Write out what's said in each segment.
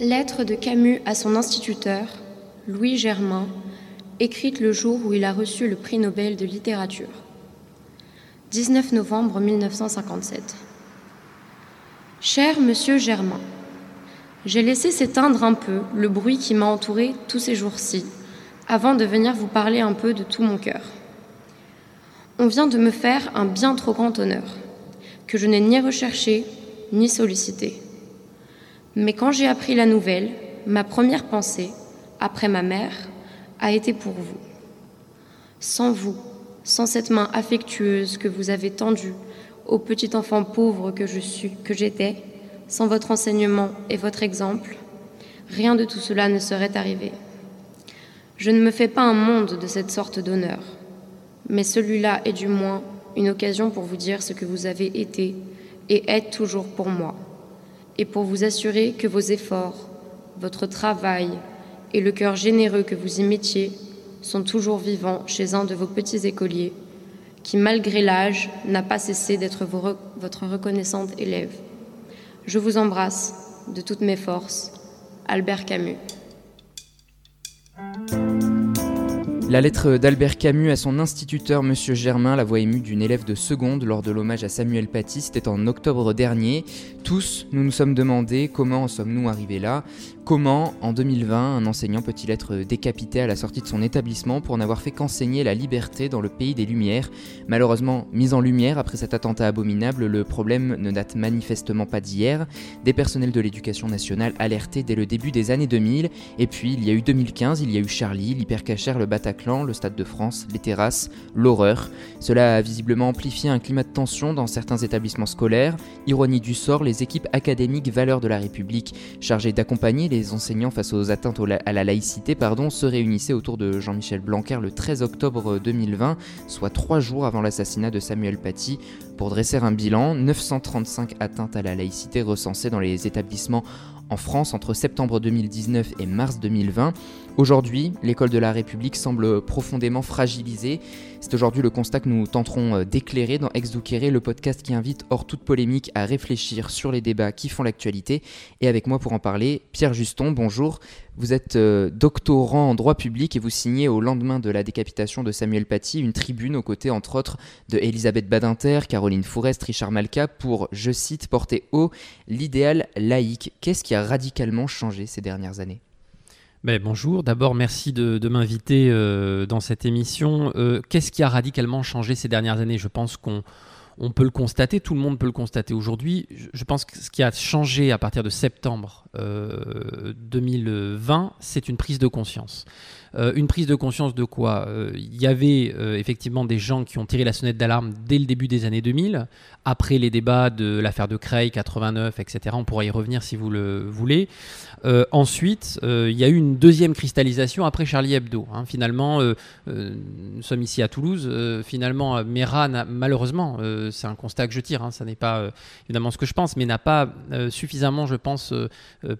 Lettre de Camus à son instituteur, Louis Germain, écrite le jour où il a reçu le prix Nobel de littérature. 19 novembre 1957. Cher monsieur Germain, j'ai laissé s'éteindre un peu le bruit qui m'a entouré tous ces jours-ci, avant de venir vous parler un peu de tout mon cœur. On vient de me faire un bien trop grand honneur, que je n'ai ni recherché ni sollicité. Mais quand j'ai appris la nouvelle, ma première pensée, après ma mère, a été pour vous. Sans vous, sans cette main affectueuse que vous avez tendue au petit enfant pauvre que je suis, que j'étais, sans votre enseignement et votre exemple, rien de tout cela ne serait arrivé. Je ne me fais pas un monde de cette sorte d'honneur, mais celui-là est du moins une occasion pour vous dire ce que vous avez été et êtes toujours pour moi, et pour vous assurer que vos efforts, votre travail et le cœur généreux que vous y mettiez sont toujours vivants chez un de vos petits écoliers, qui, malgré l'âge, n'a pas cessé d'être votre reconnaissante élève. Je vous embrasse de toutes mes forces. Albert Camus. La lettre d'Albert Camus à son instituteur, Monsieur Germain, la voix émue d'une élève de seconde lors de l'hommage à Samuel Paty, c'était en octobre dernier. Tous, nous nous sommes demandé comment en sommes-nous arrivés là Comment, en 2020, un enseignant peut-il être décapité à la sortie de son établissement pour n'avoir fait qu'enseigner la liberté dans le pays des Lumières? Malheureusement, mise en lumière après cet attentat abominable, le problème ne date manifestement pas d'hier. Des personnels de l'éducation nationale alertés dès le début des années 2000, et puis il y a eu 2015, il y a eu Charlie, l'hypercachère, le Bataclan, le Stade de France, les terrasses, l'horreur. Cela a visiblement amplifié un climat de tension dans certains établissements scolaires. Ironie du sort, les équipes académiques valeurs de la République, chargées d'accompagner les enseignants face aux atteintes à la laïcité pardon, se réunissaient autour de Jean-Michel Blanquer le 13 octobre 2020, soit trois jours avant l'assassinat de Samuel Paty, pour dresser un bilan 935 atteintes à la laïcité recensées dans les établissements en France entre septembre 2019 et mars 2020. Aujourd'hui, l'école de la République semble profondément fragilisée. C'est aujourd'hui le constat que nous tenterons euh, d'éclairer dans Ex le podcast qui invite hors toute polémique à réfléchir sur les débats qui font l'actualité. Et avec moi pour en parler, Pierre Juston, bonjour. Vous êtes euh, doctorant en droit public et vous signez au lendemain de la décapitation de Samuel Paty une tribune aux côtés entre autres de Elisabeth Badinter, Caroline Fourest, Richard Malka pour, je cite, porter haut l'idéal laïque. Qu'est-ce qui a radicalement changé ces dernières années? Ben, bonjour, d'abord merci de, m'inviter euh, dans cette émission. Euh, qu'est-ce qui a radicalement changé ces dernières années? Je pense qu'on on peut le constater, tout le monde peut le constater aujourd'hui. Je pense que ce qui a changé à partir de septembre 2020, euh, c'est une prise de conscience. Euh, une prise de conscience de quoi euh, Il y avait euh, effectivement des gens qui ont tiré la sonnette d'alarme dès le début des années 2000, après les débats de l'affaire de Creil, 89, etc. On pourra y revenir si vous le voulez. ensuite, il y a eu une deuxième cristallisation après Charlie Hebdo. Hein. Finalement, nous sommes ici à Toulouse. finalement, Mera, malheureusement, c'est un constat que je tire, hein, ça n'est pas évidemment ce que je pense, mais n'a pas suffisamment, je pense,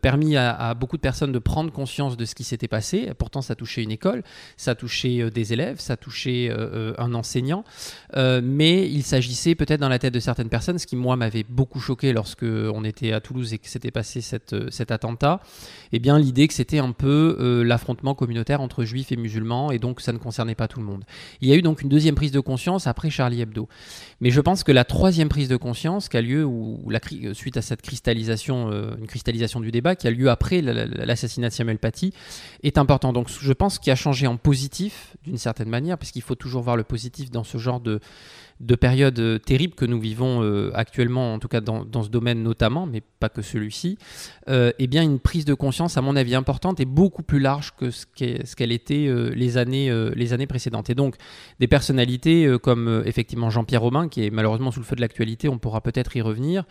permis à, à, beaucoup de personnes de prendre conscience de ce qui s'était passé. Pourtant, ça touchait une école, ça touchait euh, des élèves, ça touchait euh, euh, un enseignant, mais il s'agissait peut-être dans la tête de certaines personnes, ce qui moi m'avait beaucoup choqué lorsque on était à Toulouse et que s'était passé cette, cet attentat, eh bien l'idée que c'était un peu l'affrontement communautaire entre juifs et musulmans, et donc ça ne concernait pas tout le monde. Il y a eu donc une deuxième prise de conscience après Charlie Hebdo. Mais je pense que la troisième prise de conscience qui a lieu, ou, la, suite à cette cristallisation, une cristallisation du débat, qui a lieu après l'assassinat de Samuel Paty, est important. Donc je pense qui a changé en positif, d'une certaine manière, parce qu'il faut toujours voir le positif dans ce genre de, de périodes euh, terribles que nous vivons euh, actuellement, en tout cas dans, ce domaine notamment, mais pas que celui-ci, euh, eh bien une prise de conscience, à mon avis, importante et beaucoup plus large que ce qu'elle était les, années, les années précédentes. Et donc, des personnalités comme effectivement Jean-Pierre Romain, qui est malheureusement sous le feu de l'actualité, on pourra peut-être y revenir,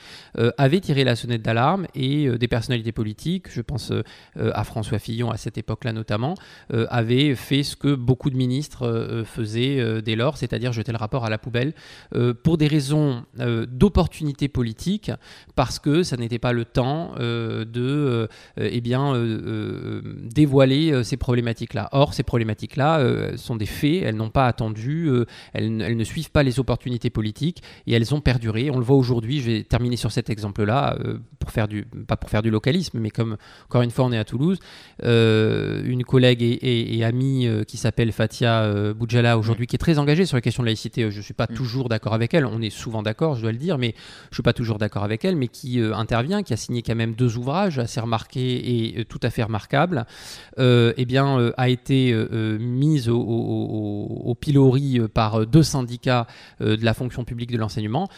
avaient tiré la sonnette d'alarme et des personnalités politiques, je pense à François Fillon à cette époque-là notamment, avaient fait ce que beaucoup de ministres faisaient dès lors, c'est-à-dire jeter le rapport à la poubelle intellectuels pour des raisons d'opportunité politique, parce que ça n'était pas le temps de eh bien, dévoiler ces problématiques-là. Or, ces problématiques-là sont des faits, elles n'ont pas attendu, elles, elles, ne suivent pas les opportunités politiques et elles ont perduré. On le voit aujourd'hui, je vais terminer sur cet exemple-là, pour faire du, pas pour faire du localisme, mais comme encore une fois on est à Toulouse, une collègue et, amie qui s'appelle Fatia Boudjala aujourd'hui, qui est très engagée sur la question de laïcité. Je ne suis pas mm. Toujours d'accord avec elle, on est souvent d'accord, je dois le dire, mais je ne suis pas toujours d'accord avec elle, mais qui intervient, qui a signé quand même deux ouvrages assez remarqués et tout à fait remarquables, eh bien, a été mise au, pilori par deux syndicats de la fonction publique de l'enseignement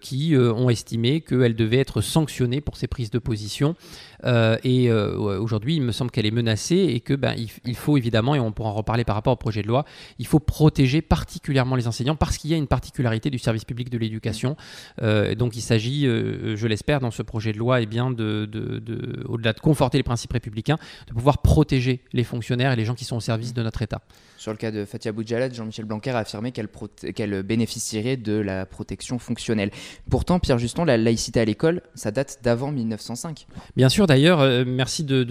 qui ont estimé qu'elle devait être sanctionnée pour ses prises de position. Euh, et euh, aujourd'hui, il me semble qu'elle est menacée et que ben, il, faut évidemment, et on pourra en reparler par rapport au projet de loi, il faut protéger particulièrement les enseignants parce qu'il y a une particularité du service public de l'éducation. Euh, donc il s'agit, je l'espère, dans ce projet de loi, et eh bien de, de, au-delà de conforter les principes républicains, de pouvoir protéger les fonctionnaires et les gens qui sont au service de notre État. Sur le cas de Fatia Boudjalat, Jean-Michel Blanquer a affirmé qu'elle bénéficierait de la protection fonctionnelle. Pourtant, Pierre Juston, la laïcité à l'école, ça date d'avant 1905. Bien sûr, d'ailleurs, euh, merci de,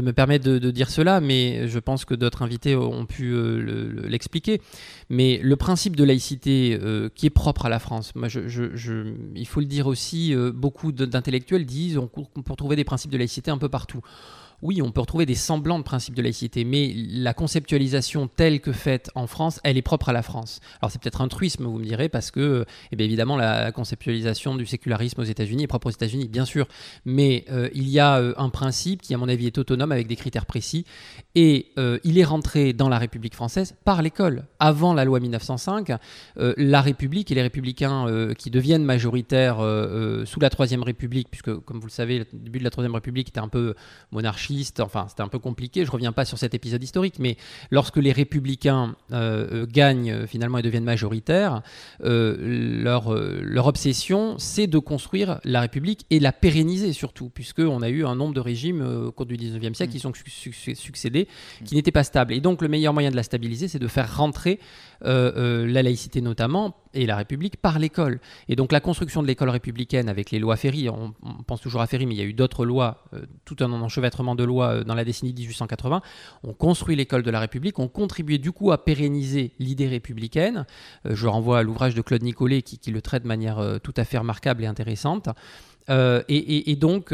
me permettre de, dire cela, mais je pense que d'autres invités ont pu euh, l'expliquer. Mais le principe de laïcité euh, qui est propre à la France, il faut le dire aussi, beaucoup d'intellectuels disent peut trouver des principes de laïcité un peu partout oui, on peut retrouver des semblants de principes de laïcité, mais la conceptualisation telle que faite en France, elle est propre à la France. Alors c'est peut-être un truisme, vous me direz, parce que, eh bien, évidemment, la conceptualisation du sécularisme aux États-Unis est propre aux États-Unis, bien sûr, mais euh, il y a euh, un principe qui, à mon avis, est autonome avec des critères précis, et euh, il est rentré dans la République française par l'école. Avant la loi 1905, la République et les républicains qui deviennent majoritaires sous la Troisième République, puisque, comme vous le savez, le début de la Troisième République était un peu monarchique, enfin c'était un peu compliqué, je reviens pas sur cet épisode historique, mais lorsque les républicains euh, euh, gagnent euh, finalement et deviennent majoritaires, leur, leur obsession c'est de construire la République et la pérenniser surtout, puisqu'on a eu un nombre de régimes au cours du 19e siècle qui sont succédés, qui n'étaient pas stables. Et donc le meilleur moyen de la stabiliser, c'est de faire rentrer la laïcité notamment et la République par l'école. Et donc la construction de l'école républicaine avec les lois Ferry, on, pense toujours à Ferry, mais il y a eu d'autres lois, tout un enchevêtrement de lois euh, dans la décennie 1880, on construit l'école de la République, on contribuait du coup à pérenniser l'idée républicaine. Euh, je renvoie à l'ouvrage de Claude Nicolet qui, le traite de manière euh, tout à fait remarquable et intéressante. et donc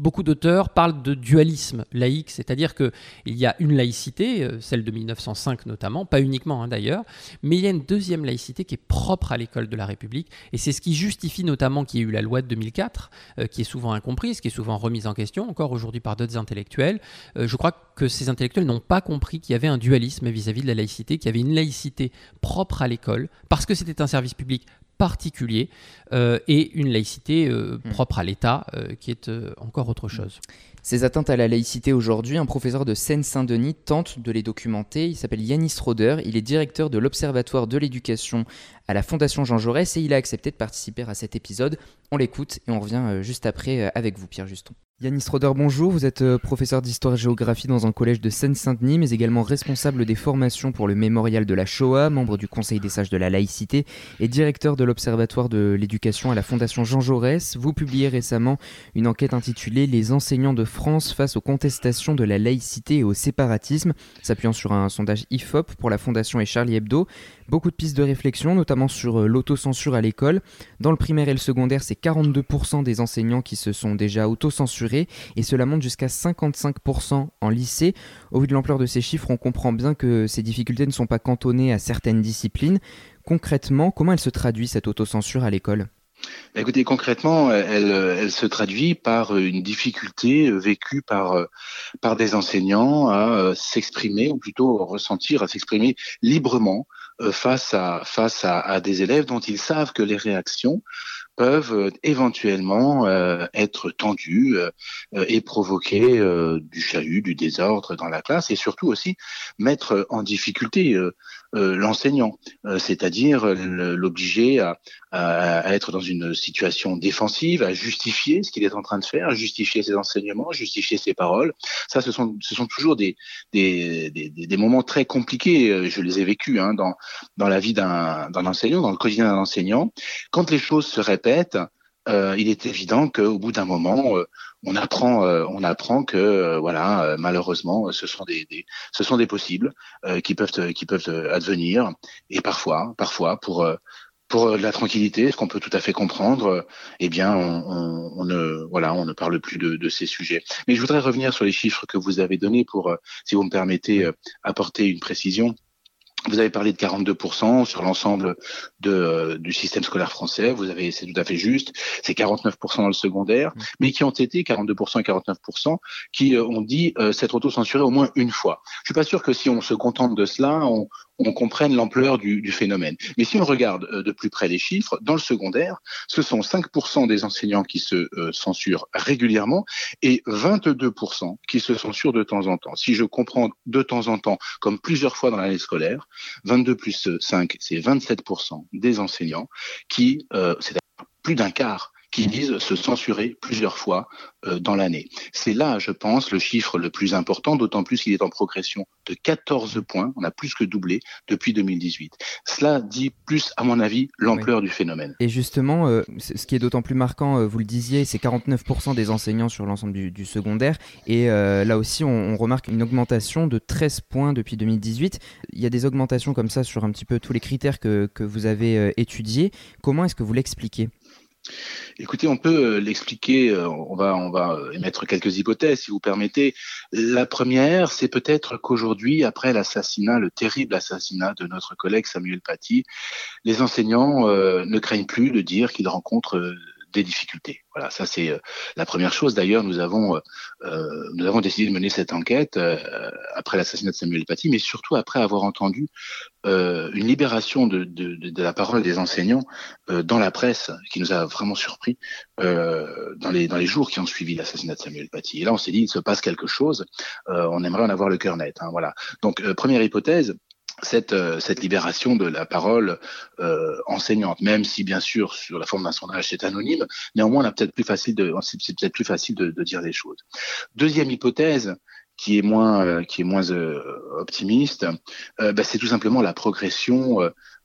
beaucoup d'auteurs parlent de dualisme laïque, c'est-à-dire qu'il y a une laïcité, euh, celle de 1905 notamment, pas uniquement hein, d'ailleurs, mais il y a une deuxième laïcité qui est propre à l'école de la République, et c'est ce qui justifie notamment qu'il y ait eu la loi de 2004, euh, qui est souvent incomprise, qui est souvent remise en question, encore aujourd'hui par d'autres intellectuels. Euh, je crois que ces intellectuels n'ont pas compris qu'il y avait un dualisme vis-à-vis -vis de la laïcité, qu'il y avait une laïcité propre à l'école, parce que c'était un service public particulier et une laïcité euh, hmm. propre à l'État euh, qui est encore autre hmm. chose. Ces atteintes à la laïcité aujourd'hui, un professeur de Seine-Saint-Denis tente de les documenter. Il s'appelle Yanis Roder, il est directeur de l'Observatoire de l'éducation à la Fondation Jean Jaurès et il a accepté de participer à cet épisode. On l'écoute et on revient juste après avec vous, Pierre Juston. Yanis Roder, bonjour. Vous êtes euh, professeur d'histoire-géographie dans un collège de Seine-Saint-Denis, mais également responsable des formations pour le mémorial de la Shoah, membre du Conseil des sages de la laïcité et directeur de l'Observatoire de l'éducation à la Fondation Jean Jaurès. Vous publiez récemment une enquête intitulée Les enseignants de France face aux contestations de la laïcité et au séparatisme, s'appuyant sur un sondage IFOP pour la Fondation et Charlie Hebdo. Beaucoup de pistes de réflexion, notamment sur euh, l'autocensure à l'école. Dans le primaire et le secondaire, c'est 42% des enseignants qui se sont déjà autocensurés et cela monte jusqu'à 55% en lycée. Au vu de l'ampleur de ces chiffres, on comprend bien que ces difficultés ne sont pas cantonnées à certaines disciplines. Concrètement, comment elle se traduit cette autocensure à l'école? Bah, Écoutez, concrètement, elle, se traduit par une difficulté vécue par, par des enseignants à s'exprimer, ou plutôt ressentir, à s'exprimer librement euh, face à face à, des élèves dont ils savent que les réactions peuvent éventuellement être tendus et provoquer du chahut, du désordre dans la classe et surtout aussi mettre en difficulté l'enseignant, c'est-à-dire l'obliger à, à, être dans une situation défensive, à justifier ce qu'il est en train de faire, justifier ses enseignements, justifier ses paroles. Ça, ce sont, ce sont toujours des, des, des, des moments très compliqués. Je les ai vécus hein, dans, dans la vie d'un enseignant, dans le quotidien d'un enseignant. Quand les choses se répètent, euh, il est évident qu'au bout d'un moment, euh, on apprend, euh, on apprend que euh, voilà, malheureusement, ce sont des, des, ce sont des possibles qui peuvent, qui peuvent advenir. Et parfois, parfois, pour pour la tranquillité, ce qu'on peut tout à fait comprendre, eh bien, on, on, on, ne voilà, on ne parle plus de, de, ces sujets. Mais je voudrais revenir sur les chiffres que vous avez donnés pour, si vous me permettez, apporter une précision. Vous avez parlé de 42% sur l'ensemble de, euh, du système scolaire français. Vous avez, c'est tout à fait juste. C'est 49% dans le secondaire, mmh. mais qui ont été 42% et 49% qui euh, ont dit euh, s'être auto-censurés au moins une fois. Je suis pas sûr que si on se contente de cela, on, on comprenne l'ampleur du, phénomène. Mais si on regarde euh, de plus près les chiffres, dans le secondaire, ce sont 5% des enseignants qui se euh, censurent régulièrement et 22% qui se censurent de temps en temps. Si je comprends de temps en temps, comme plusieurs fois dans l'année scolaire, 22 plus 5, c'est 27% des enseignants qui, euh, c'est plus d'un quart qui disent se censurer plusieurs fois euh, dans l'année. C'est là, je pense, le chiffre le plus important, d'autant plus qu'il est en progression de 14 points, on a plus que doublé depuis 2018. Cela dit plus, à mon avis, l'ampleur du phénomène. Et justement, euh, ce qui est d'autant plus marquant, euh, vous le disiez, c'est 49% des enseignants sur l'ensemble du, secondaire, et là aussi, on, remarque une augmentation de 13 points depuis 2018. Il y a des augmentations comme ça sur un petit peu tous les critères que, que vous avez étudiés. Comment est-ce que vous l'expliquez? Écoutez, on peut euh, l'expliquer, euh, on va, on va euh, émettre quelques hypothèses si vous permettez. La première, c'est peut-être qu'aujourd'hui, après l'assassinat, le terrible assassinat de notre collègue Samuel Paty, les enseignants ne craignent plus de dire qu'ils rencontrent des difficultés. Voilà, ça c'est euh, la première chose. D'ailleurs, nous avons euh, euh, nous avons décidé de mener cette enquête après l'assassinat de Samuel Paty, mais surtout après avoir entendu une libération de, de, la parole des enseignants dans la presse, qui nous a vraiment surpris dans les dans les jours qui ont suivi l'assassinat de Samuel Paty. Et là, on s'est dit, il se passe quelque chose. on aimerait en avoir le cœur net. Hein, voilà. Donc, première hypothèse cette, euh, cette libération de la parole euh, enseignante, même si bien sûr sur la forme d'un sondage c'est anonyme, néanmoins on peut-être plus facile de c'est peut-être plus facile de, de, dire les choses. Deuxième hypothèse qui est moins euh, qui est moins euh, optimiste, bah, c'est tout simplement la progression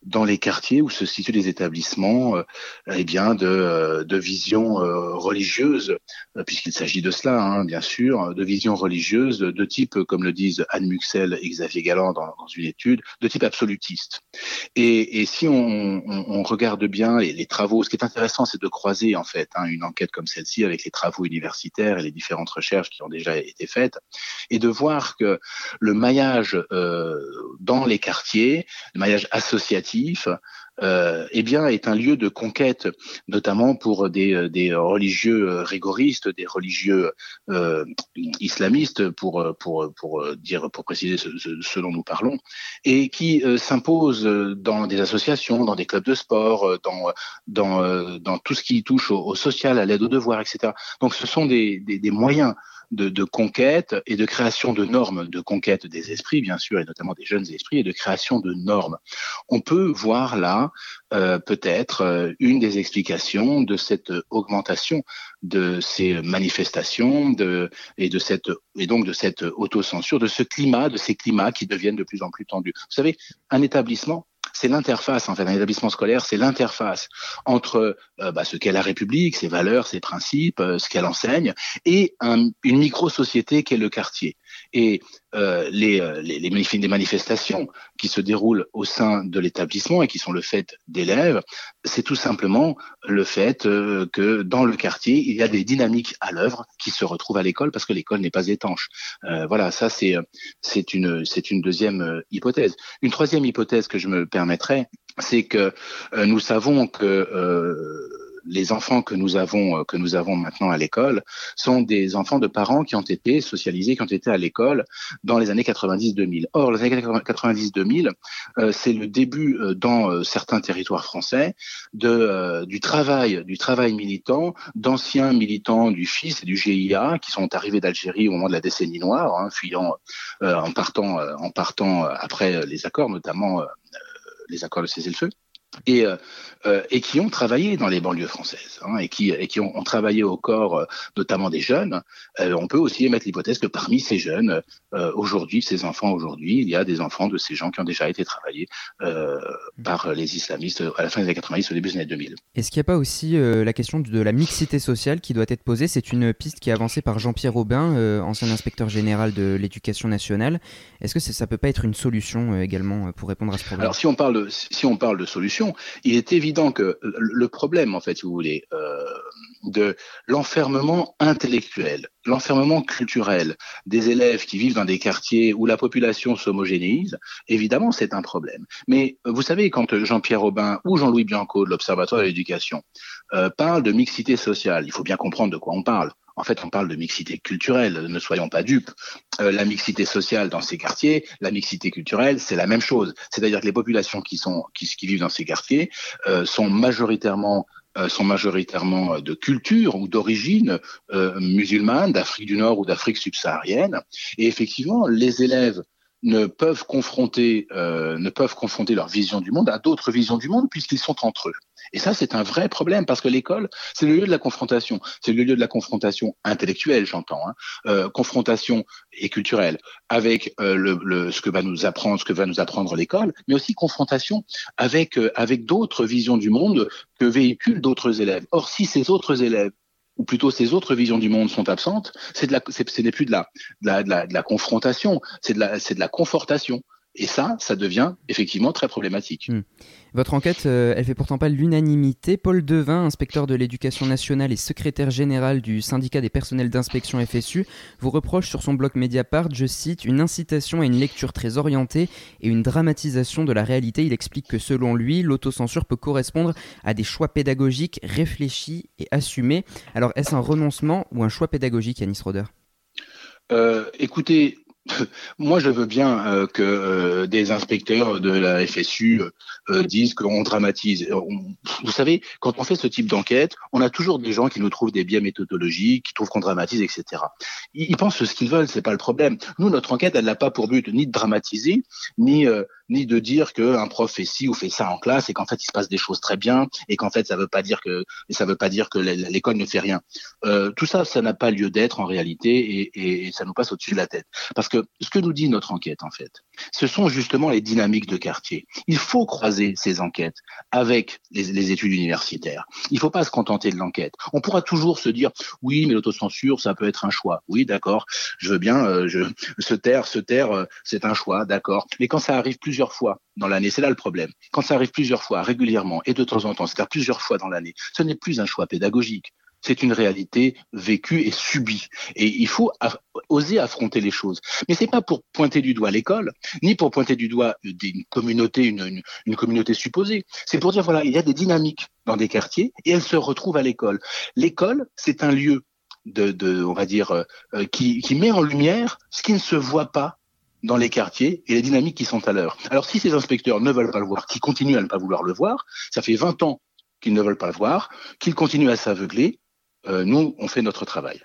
dans les quartiers où se situent les établissements, euh, eh bien de, euh, de vision euh, religieuse, puisqu'il s'agit de cela, hein, bien sûr, de vision religieuse de type, comme le disent Anne Muxel et Xavier Galland dans, dans une étude, de type absolutiste. Et, et si on, on, on, regarde bien les, les, travaux, ce qui est intéressant, c'est de croiser en fait hein, une enquête comme celle-ci avec les travaux universitaires et les différentes recherches qui ont déjà été faites, et de voir que le maillage euh, dans les quartiers, le maillage associatif euh, eh bien, est un lieu de conquête, notamment pour des, euh, religieux euh, rigoristes, des religieux islamistes, pour, pour, pour dire, pour préciser ce, dont nous parlons, et qui euh, s'imposent dans des associations, dans des clubs de sport, dans, dans, dans tout ce qui touche au, social, à l'aide aux devoirs, etc. Donc, ce sont des, des moyens de, conquête et de création de normes, de conquête des esprits, bien sûr, et notamment des jeunes esprits, et de création de normes. On peut voir là euh, peut-être euh, une des explications de cette augmentation de ces manifestations et de cette et donc de cette autocensure, de ce climat, de ces climats qui deviennent de plus en plus tendus. Vous savez, un établissement c'est l'interface, en fait, un établissement scolaire, c'est l'interface entre euh, bah, ce qu'est la République, ses valeurs, ses principes, euh, ce qu'elle enseigne, et un, une micro-société qu'est le quartier. Et euh, les, euh, les, les, manifestations qui se déroulent au sein de l'établissement et qui sont le fait d'élèves, c'est tout simplement le fait euh, que dans le quartier, il y a des dynamiques à l'œuvre qui se retrouvent à l'école parce que l'école n'est pas étanche. Euh, voilà, ça c'est c'est une c'est une deuxième hypothèse. Une troisième hypothèse que je me permettrais, c'est que nous savons que les enfants que nous avons que nous avons maintenant à l'école sont des enfants de parents qui ont été socialisés, qui ont été à l'école dans les années 90-2000. Or, les années 90-2000, c'est le début dans certains territoires français de du travail du travail militant d'anciens militants du FIS et du GIA qui sont arrivés d'Algérie au moment de la décennie noire, hein, fuyant en partant en partant après les accords, notamment les accords de cessez-le-feu et, euh, euh, et qui ont travaillé dans les banlieues françaises hein, et qui, et qui ont, ont, travaillé au corps euh, notamment des jeunes. Euh, on peut aussi émettre l'hypothèse que parmi ces jeunes, aujourd'hui, ces enfants aujourd'hui, il y a des enfants de ces gens qui ont déjà été travaillés par les islamistes à la fin des années 90, au début des années 2000. Est-ce qu'il n'y a pas aussi la question de la mixité sociale qui doit être posée? C'est une piste qui est avancée par Jean-Pierre Aubin, ancien inspecteur général de l'éducation nationale. Est-ce que ça peut pas être une solution également pour répondre à ce problème? Alors si on parle de, si on parle de solution, il est évident que le problème, en fait, si vous voulez, euh, de l'enfermement intellectuel, l'enfermement culturel des élèves qui vivent dans des quartiers où la population s'homogénéise, évidemment, c'est un problème. Mais vous savez, quand Jean-Pierre Aubin ou Jean-Louis Bianco de l'Observatoire de l'éducation euh, parlent de mixité sociale, il faut bien comprendre de quoi on parle. En fait, on parle de mixité culturelle, ne soyons pas dupes. Euh, la mixité sociale dans ces quartiers, la mixité culturelle, c'est la même chose. C'est-à-dire que les populations qui vivent dans ces quartiers euh, sont majoritairement euh, de culture ou d'origine musulmane, d'Afrique du Nord ou d'Afrique subsaharienne. Et effectivement, les élèves ne peuvent confronter, euh, ne peuvent confronter leur vision du monde à d'autres visions du monde puisqu'ils sont entre eux. Et ça, c'est un vrai problème parce que l'école, c'est le lieu de la confrontation. C'est le lieu de la confrontation intellectuelle, j'entends, hein, euh, confrontation et culturelle avec euh, le, ce que va nous apprendre, ce que va nous apprendre l'école, mais aussi confrontation avec avec d'autres visions du monde que véhiculent d'autres élèves. Or, si ces autres élèves ou plutôt ces autres visions du monde sont absentes, c'est de la, ce n'est plus de la, confrontation, c'est de la confortation. Et ça, ça devient effectivement très problématique. Mmh. Votre enquête, euh, elle fait pourtant pas l'unanimité. Paul Devin, inspecteur de l'éducation nationale et secrétaire général du syndicat des personnels d'inspection FSU, vous reproche sur son blog Mediapart, je cite, une incitation à une lecture très orientée et une dramatisation de la réalité. Il explique que selon lui, l'autocensure peut correspondre à des choix pédagogiques réfléchis et assumés. Alors est-ce un renoncement ou un choix pédagogique, Yanis Roder? Euh, Écoutez, moi, je veux bien euh, que euh, des inspecteurs de la FSU euh, disent qu'on dramatise. vous savez, quand on fait ce type d'enquête, on a toujours des gens qui nous trouvent des biais méthodologiques, qui trouvent qu'on dramatise, etc. Ils, ils pensent ce qu'ils veulent, c'est pas le problème. Nous, notre enquête, elle n'a pas pour but ni de dramatiser, ni euh, ni de dire qu'un prof fait ci ou fait ça en classe et qu'en fait il se passe des choses très bien et qu'en fait ça veut pas dire que ça veut pas dire que l'école ne fait rien. Euh, tout ça, ça n'a pas lieu d'être en réalité et, et, ça nous passe au-dessus de la tête. Parce que ce que nous dit notre enquête en fait, ce sont justement les dynamiques de quartier. Il faut croiser ces enquêtes avec les, études universitaires. Il faut pas se contenter de l'enquête. On pourra toujours se dire oui, mais l'autocensure, ça peut être un choix. Oui, d'accord, je veux bien euh, je, se taire, se taire, euh, c'est un choix, d'accord. Mais quand ça arrive plusieurs fois dans l'année, c'est là le problème. Quand ça arrive plusieurs fois, régulièrement et de temps en temps, c'est-à-dire plusieurs fois dans l'année, ce n'est plus un choix pédagogique c'est une réalité vécue et subie. Et il faut oser affronter les choses. Mais c'est pas pour pointer du doigt l'école, ni pour pointer du doigt une communauté, une, communauté supposée. C'est pour dire voilà, il y a des dynamiques dans des quartiers et elles se retrouvent à l'école. L'école, c'est un lieu de, on va dire, euh, qui, qui met en lumière ce qui ne se voit pas dans les quartiers et les dynamiques qui sont à l'heure. Alors si ces inspecteurs ne veulent pas le voir, qui continuent à ne pas vouloir le voir, ça fait 20 ans qu'ils ne veulent pas le voir, qu'ils continuent à s'aveugler, euh, nous, on fait notre travail.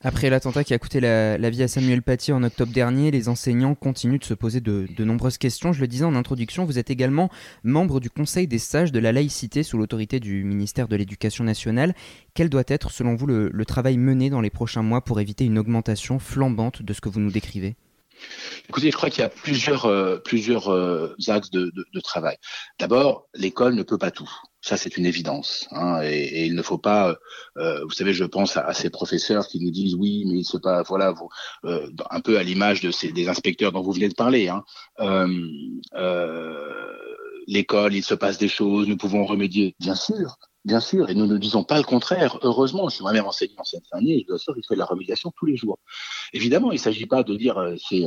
Après l'attentat qui a coûté la, la, vie à Samuel Paty en octobre dernier, les enseignants continuent de se poser de, de, nombreuses questions. Je le disais en introduction, vous êtes également membre du Conseil des sages de la laïcité sous l'autorité du ministère de l'Éducation nationale. Quel doit être, selon vous, le, le travail mené dans les prochains mois pour éviter une augmentation flambante de ce que vous nous décrivez? Écoutez, je crois qu'il y a plusieurs, euh, plusieurs euh, axes de, de, de travail. D'abord, l'école ne peut pas tout. Ça, c'est une évidence. Hein, et, il ne faut pas, euh, vous savez, je pense à, ces professeurs qui nous disent oui, mais il se passe, voilà, euh, un peu à l'image des inspecteurs dont vous venez de parler. Hein, euh, L'école, il se passe des choses, nous pouvons remédier, bien sûr, Bien sûr, et nous ne disons pas le contraire. Heureusement, je suis moi-même enseignant en Seine-Saint-Denis, sûr qu'il fait de la remédiation tous les jours. Évidemment, il ne s'agit pas de dire euh, c'est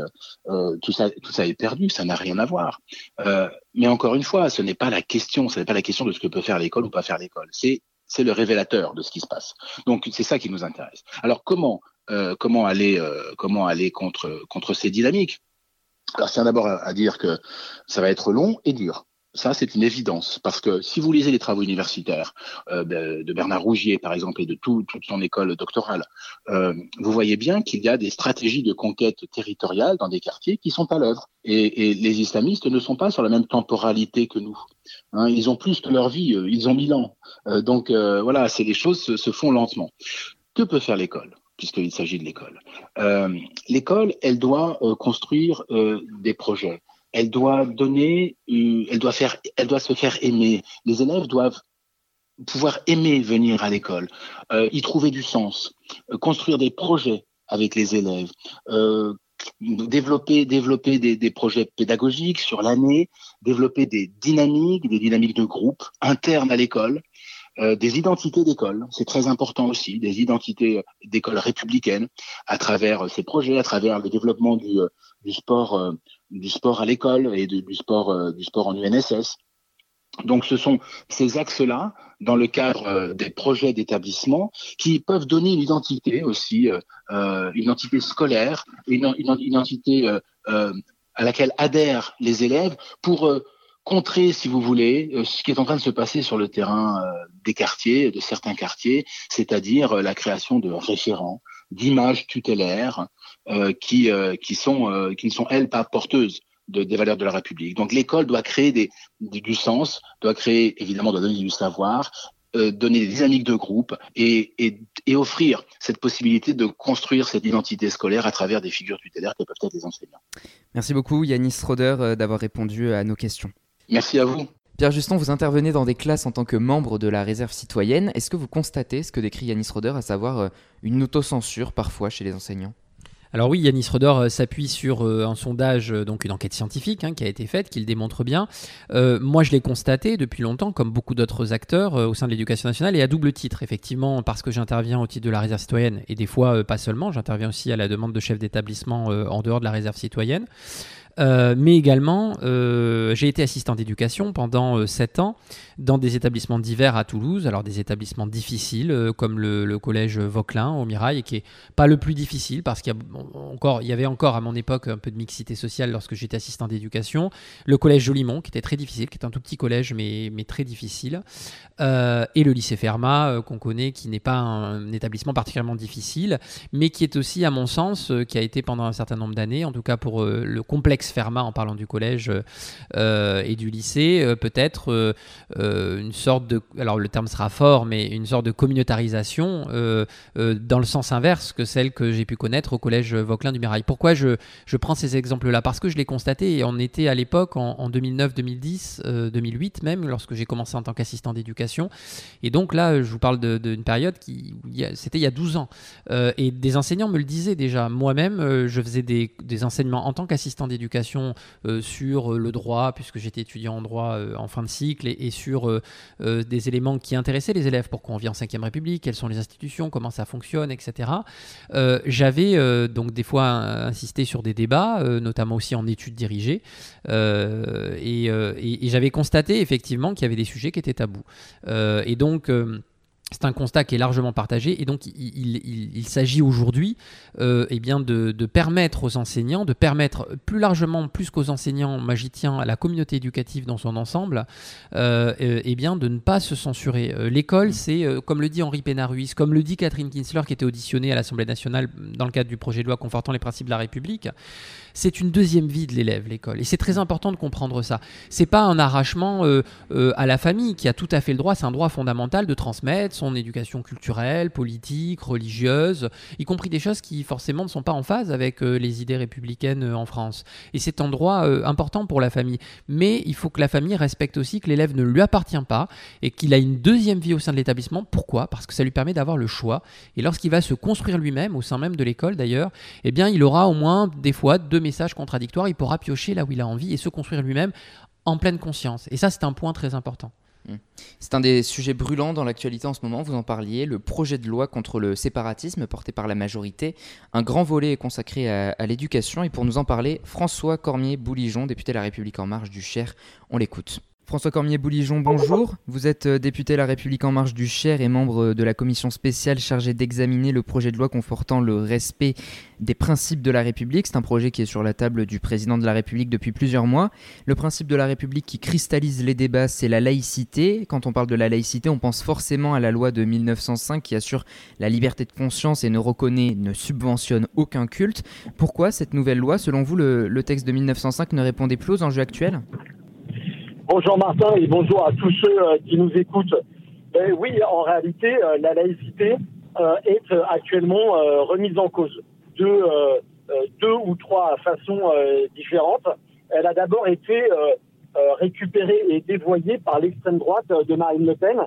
euh, tout ça, est perdu, ça n'a rien à voir. Euh, mais encore une fois, ce n'est pas la question, ce n'est pas la question de ce que peut faire l'école ou pas faire l'école. C'est le révélateur de ce qui se passe. Donc c'est ça qui nous intéresse. Alors comment euh, comment aller euh, contre ces dynamiques? Alors c'est d'abord à dire que ça va être long et dur. Ça, c'est une évidence, parce que si vous lisez les travaux universitaires euh, de Bernard Rougier, par exemple, et de toute son école doctorale, euh, vous voyez bien qu'il y a des stratégies de conquête territoriale dans des quartiers qui sont à l'œuvre. Et, les islamistes ne sont pas sur la même temporalité que nous. Hein, ils ont plus que leur vie, ils ont mille ans. Euh, donc euh, voilà, c'est les choses se, se, font lentement. Que peut faire l'école puisqu'il s'agit de l'école? Euh, l'école, elle doit construire des projets elle doit donner, elle doit faire, elle doit se faire aimer. Les élèves doivent pouvoir aimer venir à l'école, euh, y trouver du sens, euh, construire des projets avec les élèves, euh, développer, développer des, des, projets pédagogiques sur l'année, développer des dynamiques, des dynamiques de groupe internes à l'école, euh, des identités d'école, c'est très important aussi, des identités d'école républicaines à travers ces projets, à travers le développement du, sport à l'école et du sport, euh, du sport en UNSS. Donc ce sont ces axes-là, dans le cadre euh, des projets d'établissement, qui peuvent donner une identité aussi, euh, une identité scolaire, une identité à laquelle adhèrent les élèves pour contrer, si vous voulez, ce qui est en train de se passer sur le terrain des quartiers, de certains quartiers, c'est-à-dire la création de référents, d'images tutélaires, euh, qui, euh, qui, sont, euh, qui ne sont, elles, pas porteuses de, des valeurs de la République. Donc l'école doit créer du sens, doit créer, évidemment, doit donner du savoir, donner des dynamiques de groupe et, et, et, offrir cette possibilité de construire cette identité scolaire à travers des figures tutélaires que peuvent être les enseignants. Merci beaucoup Yanis Roder d'avoir répondu à nos questions. Merci à vous. Pierre Juston, vous intervenez dans des classes en tant que membre de la réserve citoyenne. Est-ce que vous constatez ce que décrit Yanis Roder, à savoir une autocensure parfois chez les enseignants? Alors oui, Yanis Roder euh, s'appuie sur euh, un sondage, euh, donc une enquête scientifique hein, qui a été faite, qui le démontre bien. moi, je l'ai constaté depuis longtemps, comme beaucoup d'autres acteurs au sein de l'éducation nationale, et à double titre, effectivement, parce que j'interviens au titre de la réserve citoyenne, et des fois pas seulement, j'interviens aussi à la demande de chefs d'établissement en dehors de la réserve citoyenne. Euh, mais également, euh, j'ai été assistant d'éducation pendant 7 euh, ans dans des établissements divers à Toulouse, alors des établissements difficiles comme le, collège Vauquelin au Mirail, qui est pas le plus difficile parce qu'il y, encore, il y avait encore à mon époque un peu de mixité sociale lorsque j'étais assistant d'éducation. Le collège Jolimont qui était très difficile, qui est un tout petit collège mais, mais très difficile, et le lycée Fermat qu'on connaît, qui n'est pas un, établissement particulièrement difficile, mais qui est aussi, à mon sens, qui a été pendant un certain nombre d'années, en tout cas pour le complexe Fermat en parlant du collège euh, et du lycée, euh, peut-être euh, une sorte de, alors le terme sera fort, mais une sorte de communautarisation dans le sens inverse que celle que j'ai pu connaître au collège Vauquelin du Mirail. Pourquoi je, je prends ces exemples-là? Parce que je l'ai constaté et on était à l'époque en, 2009, 2010, 2008 même, lorsque j'ai commencé en tant qu'assistant d'éducation. Et donc là, je vous parle d'une période qui, c'était il y a 12 ans. et des enseignants me le disaient déjà. Moi-même, je faisais des, des enseignements en tant qu'assistant d'éducation euh, sur euh, le droit, puisque j'étais étudiant en droit euh, en fin de cycle, et, sur des éléments qui intéressaient les élèves, pourquoi on vit en 5ème République, quelles sont les institutions, comment ça fonctionne, etc. J'avais donc des fois insisté sur des débats, notamment aussi en études dirigées, et, et j'avais constaté effectivement qu'il y avait des sujets qui étaient tabous. et donc, c'est un constat qui est largement partagé et donc il, s'agit aujourd'hui euh, eh bien de, permettre aux enseignants, de permettre plus largement, plus qu'aux enseignants, moi j'y tiens, à la communauté éducative dans son ensemble, euh, euh eh bien de ne pas se censurer. L'école, c'est, comme le dit Henri Pénaruis, comme le dit Catherine Kinsler qui était auditionnée à l'Assemblée nationale dans le cadre du projet de loi confortant les principes de la République, c'est une deuxième vie de l'élève, l'école. Et c'est très important de comprendre ça. C'est pas un arrachement euh, euh, à la famille qui a tout à fait le droit, c'est un droit fondamental de transmettre son éducation culturelle, politique, religieuse, y compris des choses qui forcément ne sont pas en phase avec euh, les idées républicaines en France. Et c'est un droit important pour la famille. Mais il faut que la famille respecte aussi que l'élève ne lui appartient pas et qu'il a une deuxième vie au sein de l'établissement. Pourquoi? Parce que ça lui permet d'avoir le choix. Et lorsqu'il va se construire lui-même, au sein même de l'école d'ailleurs, eh bien il aura au moins des fois deux messages contradictoires, il pourra piocher là où il a envie et se construire lui-même en pleine conscience. Et ça, c'est un point très important. Mmh. C'est un des sujets brûlants dans l'actualité en ce moment, vous en parliez, le projet de loi contre le séparatisme porté par la majorité. Un grand volet est consacré à, l'éducation et pour nous en parler, François Cormier-Bouligeon, député de la République en marche du Cher, on l'écoute. François Cormier-Bouligeon, bonjour. Vous êtes euh, député La République En Marche du Cher et membre euh, de la commission spéciale chargée d'examiner le projet de loi confortant le respect des principes de la République. C'est un projet qui est sur la table du président de la République depuis plusieurs mois. Le principe de la République qui cristallise les débats, c'est la laïcité. Quand on parle de la laïcité, on pense forcément à la loi de 1905 qui assure la liberté de conscience et ne reconnaît, ne subventionne aucun culte. Pourquoi cette nouvelle loi, selon vous, le texte de 1905 ne répondait plus aux enjeux actuels? Bonjour Martin et bonjour à tous ceux euh, qui nous écoutent. Ben oui, en réalité, euh, la laïcité euh, est actuellement remise en cause de deux ou trois façons différentes. Elle a d'abord été récupérée et dévoyée par l'extrême droite de Marine Le Pen,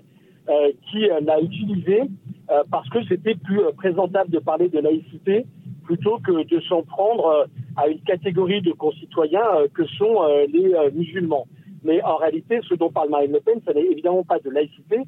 qui l'a utilisée parce que c'était plus présentable de parler de laïcité plutôt que de s'en prendre à une catégorie de concitoyens que sont les musulmans. Mais en réalité, ce dont parle Marine Le Pen, ce n'est évidemment pas de laïcité,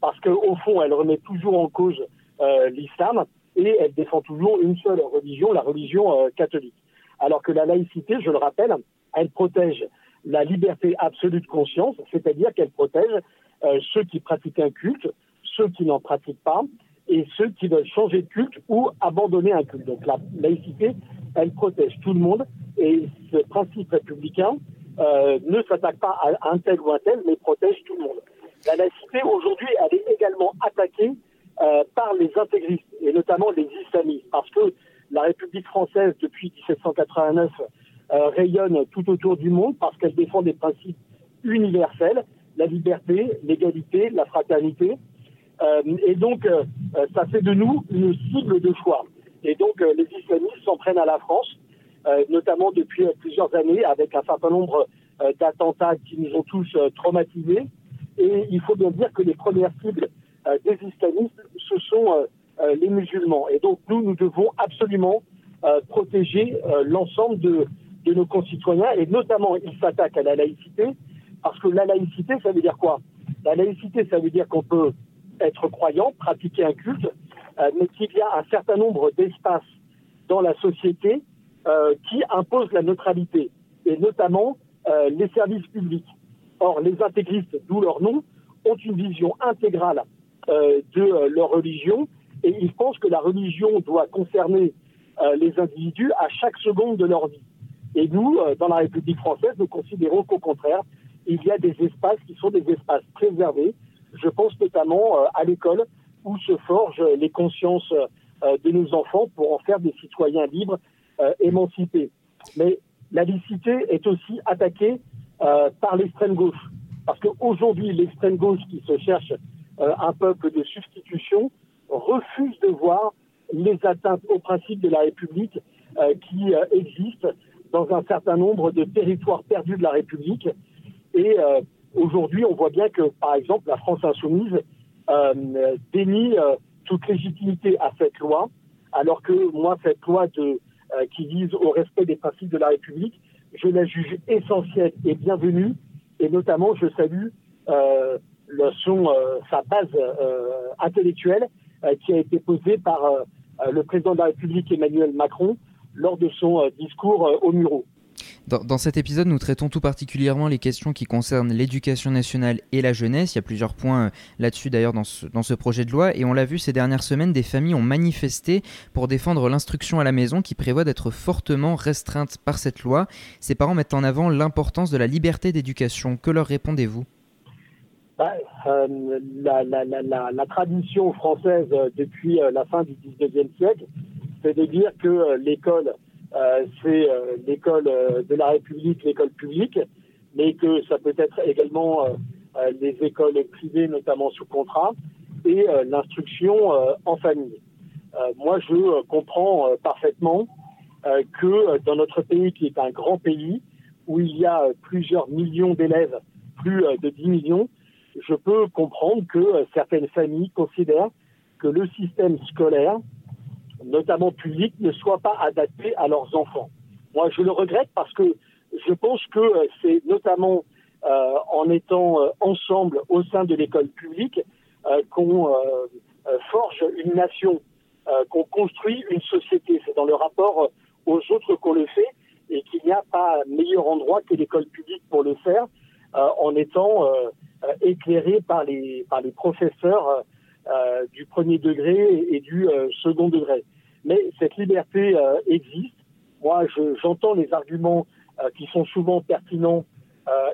parce qu'au fond, elle remet toujours en cause euh, l'islam et elle défend toujours une seule religion, la religion euh, catholique. Alors que la laïcité, je le rappelle, elle protège la liberté absolue de conscience, c'est-à-dire qu'elle protège euh, ceux qui pratiquent un culte, ceux qui n'en pratiquent pas, et ceux qui veulent changer de culte ou abandonner un culte. Donc la laïcité, elle protège tout le monde, et ce principe républicain, euh, ne s'attaque pas à un tel ou un tel, mais protège tout le monde. La laïcité, aujourd'hui, elle est également attaquée euh, par les intégristes, et notamment les islamistes, parce que la République française, depuis 1789, euh, rayonne tout autour du monde, parce qu'elle défend des principes universels, la liberté, l'égalité, la fraternité. Euh, et donc, euh, ça fait de nous une cible de choix. Et donc, les islamistes s'en prennent à la France euh, notamment depuis euh, plusieurs années, avec un certain nombre euh, d'attentats qui nous ont tous traumatisés. Et il faut bien dire que les premières cibles des islamistes, ce sont les musulmans. Et donc nous, nous devons absolument protéger l'ensemble de, de nos concitoyens, et notamment ils s'attaquent à la laïcité, parce que la laïcité, ça veut dire quoi? La laïcité, ça veut dire qu'on peut être croyant, pratiquer un culte, mais qu'il y a un certain nombre d'espaces dans la société euh, qui impose la neutralité, et notamment euh, les services publics. Or, les intégristes, d'où leur nom, ont une vision intégrale euh, de leur religion, et ils pensent que la religion doit concerner les individus à chaque seconde de leur vie. Et nous, dans la République française, nous considérons qu'au contraire, il y a des espaces qui sont des espaces préservés. Je pense notamment à l'école où se forgent les consciences de nos enfants pour en faire des citoyens libres euh, émancipée. Mais la laïcité est aussi attaquée euh, par l'extrême gauche. Parce qu'aujourd'hui, l'extrême gauche qui se cherche euh, un peuple de substitution refuse de voir les atteintes aux principes de la République qui existent dans un certain nombre de territoires perdus de la République. Et aujourd'hui, on voit bien que, par exemple, la France insoumise dénie toute légitimité à cette loi, alors que moi, cette loi de euh, qui vise au respect des principes de la République, je la juge essentielle et bienvenue, et notamment je salue euh, le, son, euh, sa base intellectuelle qui a été posée par le président de la République Emmanuel Macron lors de son discours au Muro. Dans, cet épisode, nous traitons tout particulièrement les questions qui concernent l'éducation nationale et la jeunesse. Il y a plusieurs points euh, là-dessus d'ailleurs dans ce, projet de loi. Et on l'a vu ces dernières semaines, des familles ont manifesté pour défendre l'instruction à la maison qui prévoit d'être fortement restreinte par cette loi. Ces parents mettent en avant l'importance de la liberté d'éducation. Que leur répondez-vous? Bah, euh, la, tradition française euh, depuis la fin du 19e siècle, c'est de dire que l'école c'est euh, l'école euh, de la République, l'école publique, mais que ça peut être également les écoles privées, notamment sous contrat, et l'instruction en famille. moi, je comprends parfaitement que dans notre pays, qui est un grand pays, où il y a plusieurs millions d'élèves, plus de 10 millions, je peux comprendre que certaines familles considèrent que le système scolaire notamment public, ne soient pas adaptés à leurs enfants. Moi, je le regrette parce que je pense que euh, c'est notamment euh, en étant euh, ensemble au sein de l'école publique qu'on forge une nation, qu'on construit une société. C'est dans le rapport aux autres qu'on le fait et qu'il n'y a pas meilleur endroit que l'école publique pour le faire. en étant éclairés par les, par les professeurs du premier degré et, du second degré. Mais cette liberté existe. Moi, j'entends les arguments qui sont souvent pertinents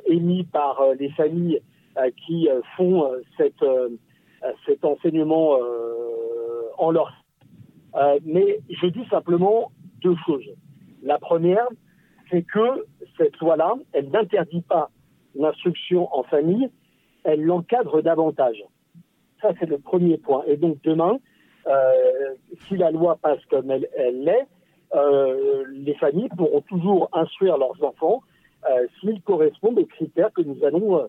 émis par les familles qui font cet enseignement en leur euh, mais je dis simplement deux choses. La première, c'est que cette loi-là, elle n'interdit pas l'instruction en famille, elle l'encadre davantage. Ça, c'est le premier point. Et donc demain, euh, si la loi passe comme elle l'est, euh, les familles pourront toujours instruire leurs enfants euh, s'ils correspondent aux critères que nous allons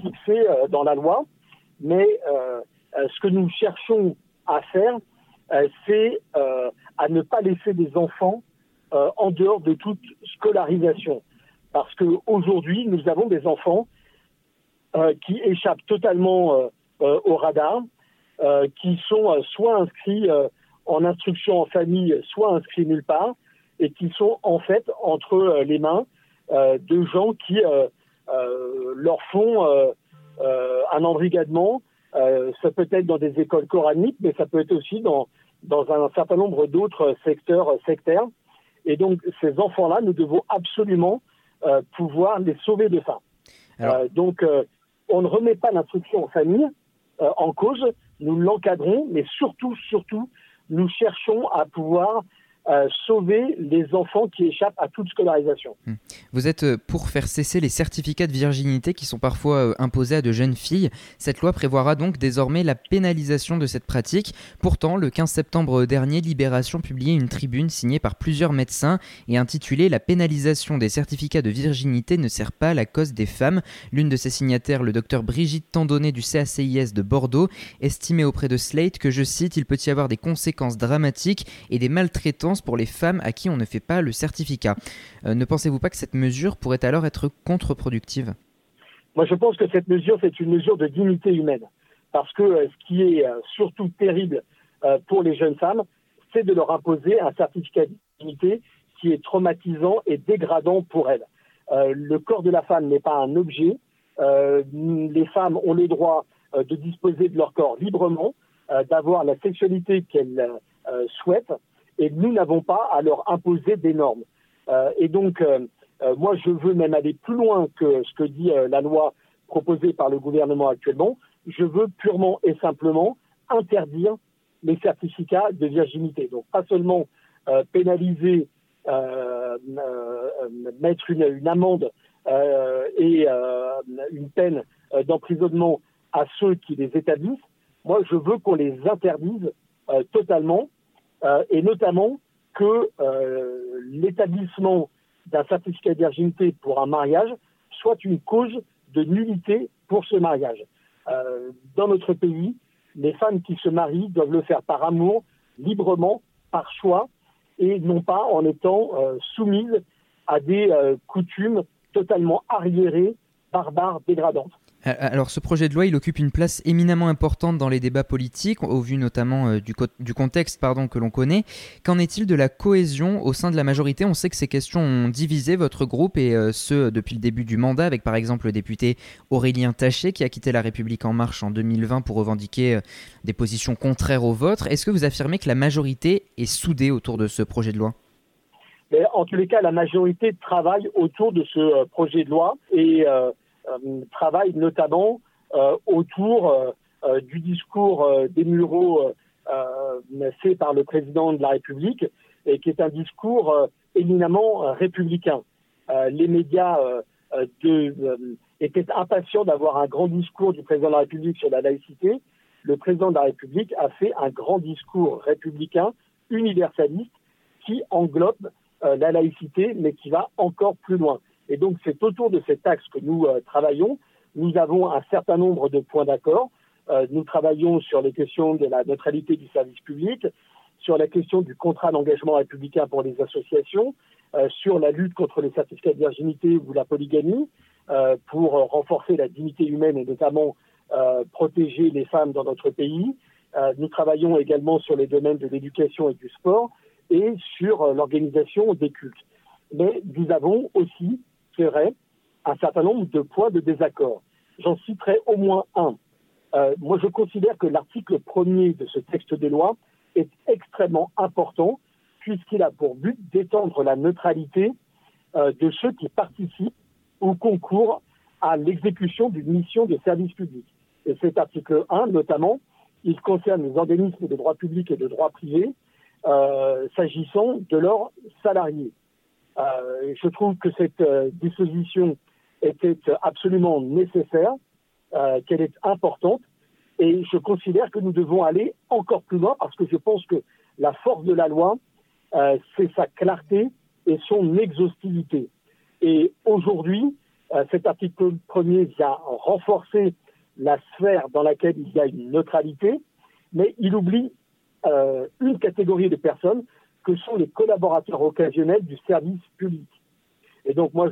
fixer dans la loi. Mais ce que nous cherchons à faire, c'est à ne pas laisser des enfants en dehors de toute scolarisation. Parce qu'aujourd'hui, nous avons des enfants qui échappent totalement au radar, qui sont soit inscrits en instruction en famille, soit inscrits nulle part, et qui sont en fait entre les mains de gens qui leur font un embrigadement euh, ça peut être dans des écoles coraniques, mais ça peut être aussi dans, dans un certain nombre d'autres secteurs sectaires. Et donc, ces enfants-là, nous devons absolument euh, pouvoir les sauver de ça. Euh, donc, on ne remet pas l'instruction en famille en cause, nous l'encadrons, mais surtout, surtout, nous cherchons à pouvoir sauver les enfants qui échappent à toute scolarisation. Hmm. Vous êtes euh, pour faire cesser les certificats de virginité qui sont parfois euh, imposés à de jeunes filles. Cette loi prévoira donc désormais la pénalisation de cette pratique. Pourtant, le 15 septembre dernier, Libération publiait une tribune signée par plusieurs médecins et intitulée La pénalisation des certificats de virginité ne sert pas à la cause des femmes. L'une de ses signataires, le docteur Brigitte Tandonnet du CACIS de Bordeaux, estimait auprès de Slate que, je cite, il peut y avoir des conséquences dramatiques et des maltraitances pour les femmes à qui on ne fait pas le certificat. Euh, ne pensez-vous pas que cette mesure pourrait alors être contre-productive? Moi, je pense que cette mesure, c'est une mesure de dignité humaine. Parce que euh, ce qui est euh, surtout terrible pour les jeunes femmes, c'est de leur imposer un certificat de dignité qui est traumatisant et dégradant pour elles. le corps de la femme n'est pas un objet. les femmes ont le droit de disposer de leur corps librement, d'avoir la sexualité qu'elles souhaitent et nous n'avons pas à leur imposer des normes. Euh, et donc, euh, euh, moi, je veux même aller plus loin que ce que dit la loi proposée par le gouvernement actuellement. Je veux purement et simplement interdire les certificats de virginité. Donc, pas seulement pénaliser, mettre une, une amende et une peine d'emprisonnement à ceux qui les établissent. Moi, je veux qu'on les interdise totalement euh, et notamment que euh, l'établissement d'un certificat de virginité pour un mariage soit une cause de nullité pour ce mariage. Euh, dans notre pays, les femmes qui se marient doivent le faire par amour, librement, par choix, et non pas en étant soumises à des coutumes totalement arriérées, barbares, dégradantes. Alors ce projet de loi, il occupe une place éminemment importante dans les débats politiques, au vu notamment euh, du, contexte que l'on connaît. Qu'en est-il de la cohésion au sein de la majorité? On sait que ces questions ont divisé votre groupe et euh, ce depuis le début du mandat, avec par exemple le député Aurélien Taché qui a quitté La République en marche en 2020 pour revendiquer euh, des positions contraires aux vôtres. Est-ce que vous affirmez que la majorité est soudée autour de ce projet de loi? En tous les cas, la majorité travaille autour de ce projet de loi et euh, travaille notamment euh, autour euh, du discours des Mureaux fait par le président de la République et qui est un discours éminemment républicain. les médias étaient impatients d'avoir un grand discours du président de la République sur la laïcité. Le président de la République a fait un grand discours républicain, universaliste, qui englobe la laïcité, mais qui va encore plus loin. Et donc c'est autour de cet axe que nous euh, travaillons. Nous avons un certain nombre de points d'accord. Euh, nous travaillons sur les questions de la neutralité du service public, sur la question du contrat d'engagement républicain pour les associations, euh, sur la lutte contre les certificats de virginité ou la polygamie, pour renforcer la dignité humaine et notamment protéger les femmes dans notre pays. nous travaillons également sur les domaines de l'éducation et du sport et sur l'organisation des cultes. Mais nous avons aussi un certain nombre de points de désaccord. J'en citerai au moins un. Euh, moi, je considère que l'article premier de ce texte de loi est extrêmement important puisqu'il a pour but d'étendre la neutralité euh, de ceux qui participent ou concourent à l'exécution d'une mission de service public. Et cet article 1, notamment, il concerne les organismes de droit public et de droit privé, euh, s'agissant de leurs salariés. Euh, je trouve que cette euh, disposition était absolument nécessaire, euh, qu'elle est importante, et je considère que nous devons aller encore plus loin parce que je pense que la force de la loi, c'est sa clarté et son exhaustivité. Et aujourd'hui, cet article premier vient renforcer la sphère dans laquelle il y a une neutralité, mais il oublie une catégorie de personnes que sont les collaborateurs occasionnels du service public. Et donc moi,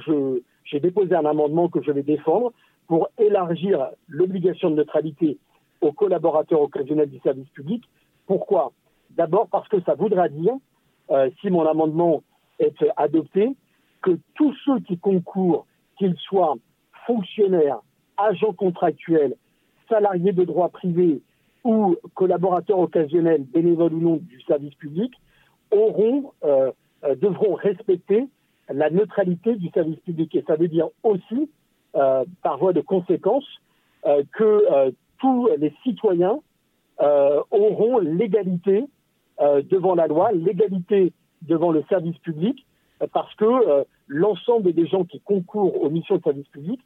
j'ai déposé un amendement que je vais défendre pour élargir l'obligation de neutralité aux collaborateurs occasionnels du service public. Pourquoi? D'abord parce que ça voudra dire, euh, si mon amendement est adopté, que tous ceux qui concourent, qu'ils soient fonctionnaires, agents contractuels, salariés de droit privé ou collaborateurs occasionnels, bénévoles ou non du service public, auront, euh, euh, devront respecter la neutralité du service public. Et ça veut dire aussi, euh, par voie de conséquence, euh, que euh, tous les citoyens euh, auront l'égalité devant la loi, l'égalité devant le service public, parce que l'ensemble des gens qui concourent aux missions de service public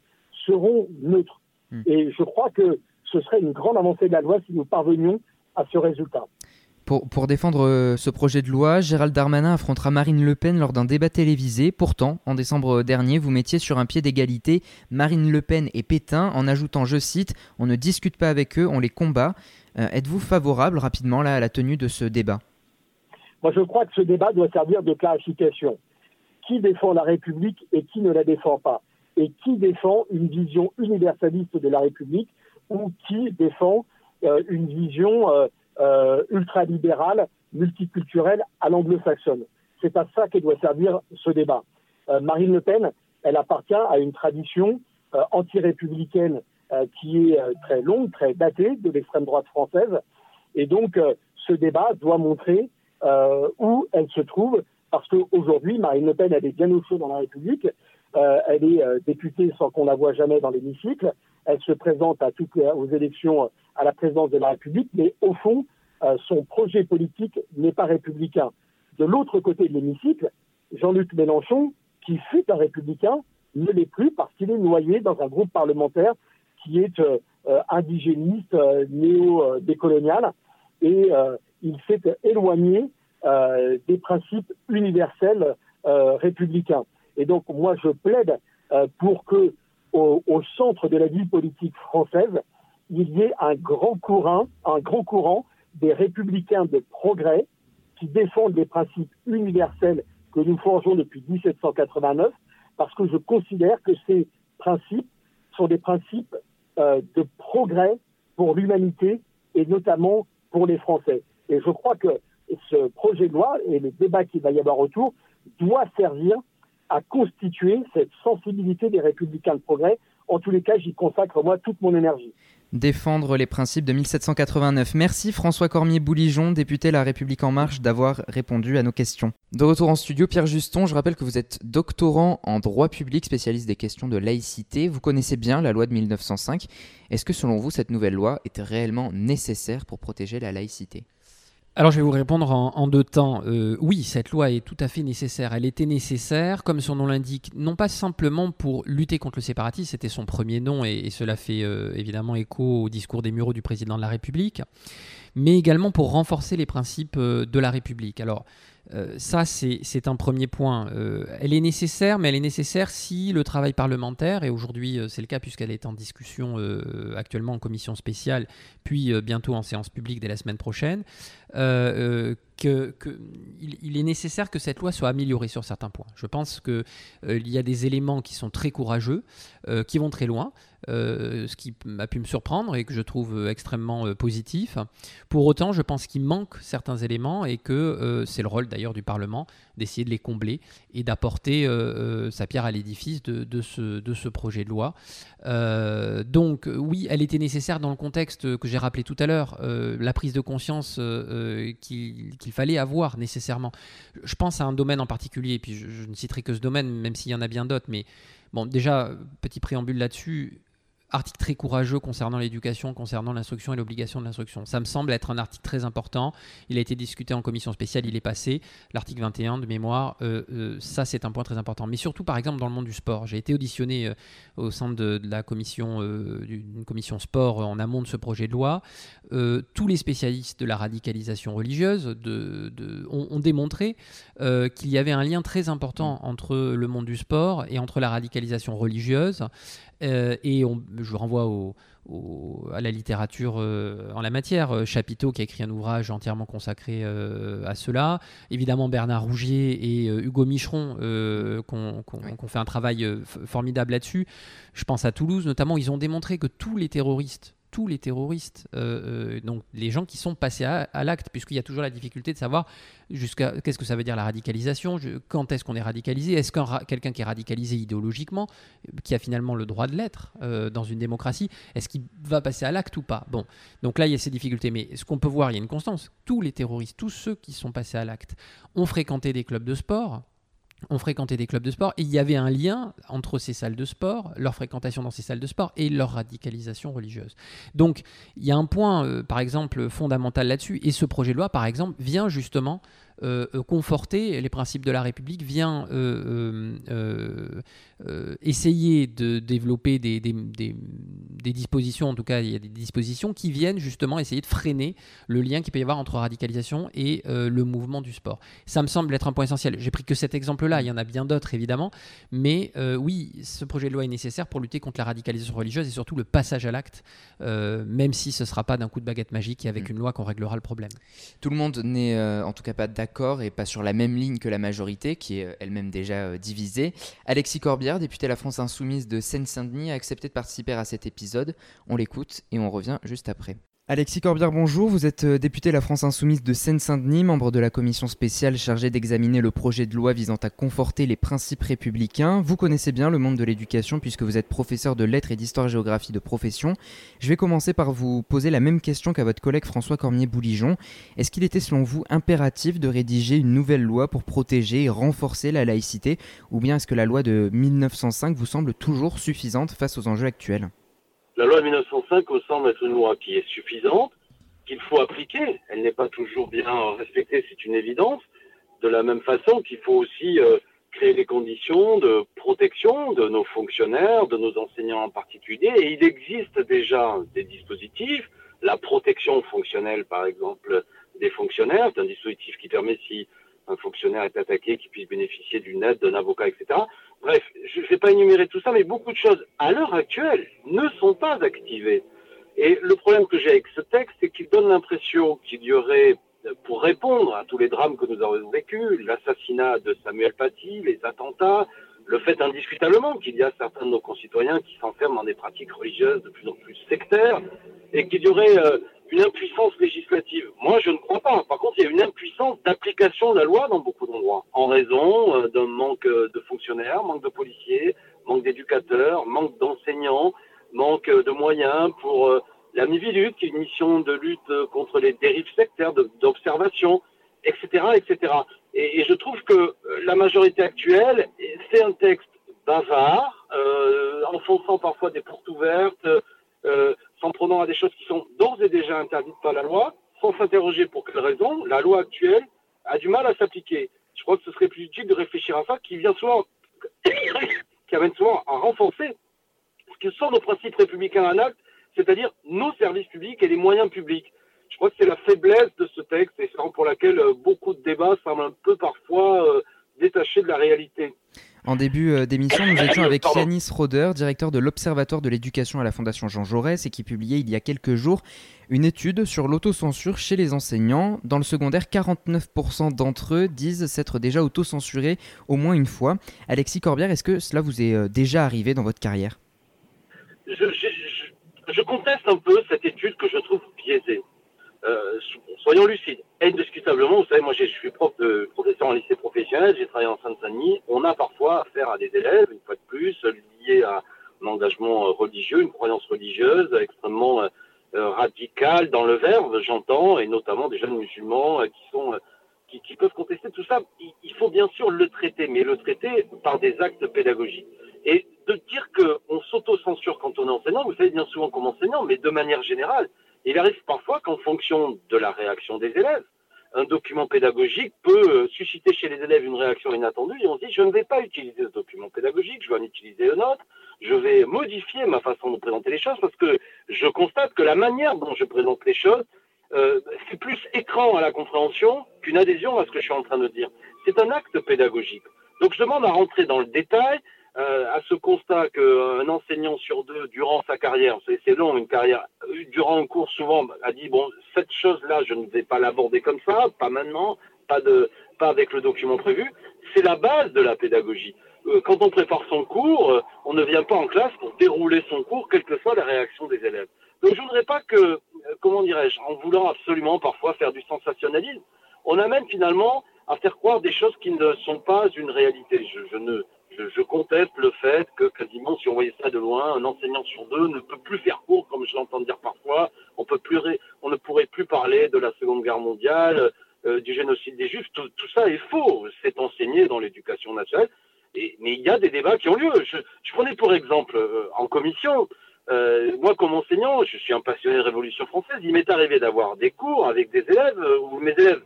seront neutres. Mmh. Et je crois que ce serait une grande avancée de la loi si nous parvenions à ce résultat. Pour, défendre euh, ce projet de loi, Gérald Darmanin affrontera Marine Le Pen lors d'un débat télévisé. Pourtant, en décembre dernier, vous mettiez sur un pied d'égalité Marine Le Pen et Pétain en ajoutant, je cite, On ne discute pas avec eux, on les combat. Euh, Êtes-vous favorable rapidement là, à la tenue de ce débat? Moi, je crois que ce débat doit servir de clarification. Qui défend la République et qui ne la défend pas? Et qui défend une vision universaliste de la République ou qui défend euh, une vision euh, ultralibérale, multiculturelle à l'anglo-saxonne. C'est à ça que doit servir ce débat. Euh, Marine Le Pen, elle appartient à une tradition euh, anti-républicaine qui est très longue, très datée de l'extrême droite française. Et donc, ce débat doit montrer où elle se trouve, parce qu'aujourd'hui, Marine Le Pen, elle est bien au chaud dans la République. elle est députée sans qu'on la voie jamais dans l'hémicycle elle se présente à toutes les, aux élections à la présidence de la République, mais au fond, euh, son projet politique n'est pas républicain. De l'autre côté de l'hémicycle, Jean-Luc Mélenchon, qui fut un républicain, ne l'est plus parce qu'il est noyé dans un groupe parlementaire qui est euh, euh indigéniste, néo-décolonial, et il s'est éloigné des principes universels républicains. Et donc, moi, je plaide pour que au, centre de la vie politique française, il y ait un grand courant, un grand courant des républicains de progrès qui défendent les principes universels que nous forgeons depuis 1789, parce que je considère que ces principes sont des principes euh, de progrès pour l'humanité et notamment pour les Français. Et je crois que ce projet de loi et le débat qu'il va y avoir autour doit servir à constituer cette sensibilité des républicains de progrès. En tous les cas, j'y consacre moi toute mon énergie. Défendre les principes de 1789. Merci François Cormier-Bouligeon, député La République En Marche, d'avoir répondu à nos questions. De retour en studio, Pierre Juston, je rappelle que vous êtes doctorant en droit public, spécialiste des questions de laïcité. Vous connaissez bien la loi de 1905. Est-ce que selon vous, cette nouvelle loi était réellement nécessaire pour protéger la laïcité? Alors je vais vous répondre en, deux temps. Euh, oui, cette loi est tout à fait nécessaire. Elle était nécessaire, comme son nom l'indique, non pas simplement pour lutter contre le séparatisme, c'était son premier nom et, cela fait euh, évidemment écho au discours des Mureaux du président de la République, mais également pour renforcer les principes euh, de la République. Alors ça, c'est un premier point. Elle est nécessaire, mais elle est nécessaire si le travail parlementaire, et aujourd'hui c'est le cas puisqu'elle est en discussion actuellement en commission spéciale, puis bientôt en séance publique dès la semaine prochaine, euh, que, que il, est nécessaire que cette loi soit améliorée sur certains points. Je pense qu'il y a des éléments qui sont très courageux, qui vont très loin, euh, ce qui m'a pu me surprendre et que je trouve extrêmement euh, positif. Pour autant, je pense qu'il manque certains éléments et que euh, c'est le rôle d'ailleurs du Parlement d'essayer de les combler et d'apporter sa pierre à l'édifice de, ce, projet de loi. donc oui, elle était nécessaire dans le contexte que j'ai rappelé tout à l'heure, la prise de conscience qu'il fallait avoir nécessairement. Je pense à un domaine en particulier, et puis je, je ne citerai que ce domaine, même s'il y en a bien d'autres, mais bon, déjà, petit préambule là-dessus, article très courageux concernant l'éducation, concernant l'instruction et l'obligation de l'instruction. Ça me semble être un article très important. Il a été discuté en commission spéciale, il est passé. L'article 21 de mémoire, euh, euh, ça c'est un point très important. Mais surtout, par exemple, dans le monde du sport. J'ai été auditionné euh, au sein de, la commission, d'une commission sport en amont de ce projet de loi. tous les spécialistes de la radicalisation religieuse ont, ont, démontré qu'il y avait un lien très important entre le monde du sport et entre la radicalisation religieuse. Euh, et je renvoie à la littérature euh, en la matière. Euh, Chapiteau qui a écrit un ouvrage entièrement consacré à cela. Évidemment Bernard Rougier et Hugo Micheron qui ont fait un travail formidable là-dessus. Je pense à Toulouse notamment. Ils ont démontré que tous les terroristes tous les terroristes, euh, euh, donc les gens qui sont passés à, l'acte, puisqu'il y a toujours la difficulté de savoir jusqu'à qu'est-ce que ça veut dire la radicalisation, quand est-ce qu'on est radicalisé, est-ce qu'un quelqu'un qui est radicalisé idéologiquement, qui a finalement le droit de l'être euh, dans une démocratie, est-ce qu'il va passer à l'acte ou pas? Bon, donc là il y a ces difficultés, mais ce qu'on peut voir, il y a une constance. Tous les terroristes, tous ceux qui sont passés à l'acte, ont fréquenté des clubs de sport, ont fréquenté des clubs de sport et il y avait un lien entre ces salles de sport, leur fréquentation dans ces salles de sport et leur radicalisation religieuse. Donc il y a un point, euh, par exemple, fondamental là-dessus et ce projet de loi, par exemple, vient justement euh, euh, conforter les principes de la République, vient essayer de développer des, dispositions, en tout cas il y a des dispositions qui viennent justement essayer de freiner le lien qu'il peut y avoir entre radicalisation et le mouvement du sport. Ça me semble être un point essentiel. J'ai pris que cet exemple-là, il y en a bien d'autres évidemment, mais oui, ce projet de loi est nécessaire pour lutter contre la radicalisation religieuse et surtout le passage à l'acte, même si ce ne sera pas d'un coup de baguette magique et avec mmh. une loi qu'on réglera le problème. Tout le monde n'est en tout cas pas d'accord et pas sur la même ligne que la majorité, qui est euh, elle-même déjà euh, divisée. Alexis Corbière, député de la France Insoumise de Seine-Saint-Denis, a accepté de participer à cet épisode. On l'écoute et on revient juste après. Alexis Corbière, bonjour. Vous êtes euh, député de la France Insoumise de Seine-Saint-Denis, membre de la commission spéciale chargée d'examiner le projet de loi visant à conforter les principes républicains. Vous connaissez bien le monde de l'éducation puisque vous êtes professeur de lettres et d'histoire-géographie de profession. Je vais commencer par vous poser la même question qu'à votre collègue François Cormier-Bouligeon. Est-ce qu'il était selon vous impératif de rédiger une nouvelle loi pour protéger et renforcer la laïcité? Ou bien est-ce que la loi de 1905 vous semble toujours suffisante face aux enjeux actuels? La loi de 1905 me semble être une loi qui est suffisante, qu'il faut appliquer. Elle n'est pas toujours bien respectée, c'est une évidence. De la même façon qu'il faut aussi euh, créer les conditions de protection de nos fonctionnaires, de nos enseignants en particulier. Et il existe déjà des dispositifs. La protection fonctionnelle, par exemple, des fonctionnaires, c'est un dispositif qui permet, si un fonctionnaire est attaqué, qu'il puisse bénéficier d'une aide, d'un avocat, etc. Bref, je ne vais pas énumérer tout ça, mais beaucoup de choses, à l'heure actuelle, ne sont pas activées. Et le problème que j'ai avec ce texte, c'est qu'il donne l'impression qu'il y aurait, pour répondre à tous les drames que nous avons vécus, l'assassinat de Samuel Paty, les attentats, le fait indiscutablement qu'il y a certains de nos concitoyens qui s'enferment dans des pratiques religieuses de plus en plus sectaires, et qu'il y aurait euh, une impuissance législative. Moi, je ne crois pas. Par contre, il y a une impuissance d'application de la loi dans beaucoup d'endroits, en raison euh, d'un manque euh, de fonctionnaires, manque de policiers, manque d'éducateurs, manque d'enseignants, manque euh, de moyens pour la MIVILUT, qui est une mission de lutte contre les dérives sectaires, d'observation, etc., etc. Et, je trouve que la majorité actuelle, c'est un texte bavard, enfonçant parfois des portes ouvertes, euh, s'en prenant à des choses qui sont d'ores et déjà interdites par la loi, sans s'interroger pour quelle raison, la loi actuelle a du mal à s'appliquer. Je crois que ce serait plus utile de réfléchir à ça, qui vient souvent, qui amène souvent à renforcer ce que sont nos principes républicains en acte, c'est-à-dire nos services publics et les moyens publics. Je crois que c'est la faiblesse de ce texte et c'est pour laquelle euh, beaucoup de débats semblent un peu parfois euh, détachés de la réalité. En début euh, d'émission, nous étions avec Yanis Roder, directeur de l'Observatoire de l'éducation à la Fondation Jean Jaurès, et qui publiait il y a quelques jours une étude sur l'autocensure chez les enseignants. Dans le secondaire, 49% d'entre eux disent s'être déjà autocensurés au moins une fois. Alexis Corbière, est-ce que cela vous est euh, déjà arrivé dans votre carrière? Je, conteste un peu cette étude que je trouve biaisée. Euh, soyons lucides. Indiscutablement, vous savez, moi je suis prof de, professeur en lycée professionnel, j'ai travaillé en Seine-Saint-Denis. On a parfois affaire à des élèves, une fois de plus, liés à un engagement religieux, une croyance religieuse extrêmement euh, radicale dans le verbe, j'entends, et notamment des jeunes musulmans qui sont qui, peuvent contester tout ça. Il, faut bien sûr le traiter, mais le traiter par des actes pédagogiques. Et de dire qu'on s'auto-censure quand on est enseignant, vous savez bien souvent comme enseignant, mais de manière générale, il arrive parfois qu'en fonction de la réaction des élèves, un document pédagogique peut euh, susciter chez les élèves une réaction inattendue et on se dit je ne vais pas utiliser ce document pédagogique, je vais en utiliser un autre, je vais modifier ma façon de présenter les choses parce que je constate que la manière dont je présente les choses euh, c'est plus écran à la compréhension qu'une adhésion à ce que je suis en train de dire. C'est un acte pédagogique. Donc je demande à rentrer dans le détail, euh, à ce constat qu'un enseignant sur deux, durant sa carrière, c'est long une carrière, euh, durant un cours souvent, a dit bon, cette chose-là, je ne vais pas l'aborder comme ça, pas maintenant, pas de, pas avec le document prévu. C'est la base de la pédagogie. Euh, quand on prépare son cours, on ne vient pas en classe pour dérouler son cours, quelle que soit la réaction des élèves. Donc je voudrais pas que, comment dirais-je, en voulant absolument parfois faire du sensationnalisme, on amène finalement à faire croire des choses qui ne sont pas une réalité. Je, je ne je, conteste le fait que quasiment, si on voyait ça de loin, un enseignant sur deux ne peut plus faire cours, comme je l'entends dire parfois. On, peut plus on ne pourrait plus parler de la Seconde Guerre mondiale, euh, du génocide des Juifs. Tout, ça est faux. C'est enseigné dans l'éducation nationale. Et, mais il y a des débats qui ont lieu. Je, prenais pour exemple euh, en commission. Euh, moi, comme enseignant, je suis un passionné de Révolution française. Il m'est arrivé d'avoir des cours avec des élèves où mes élèves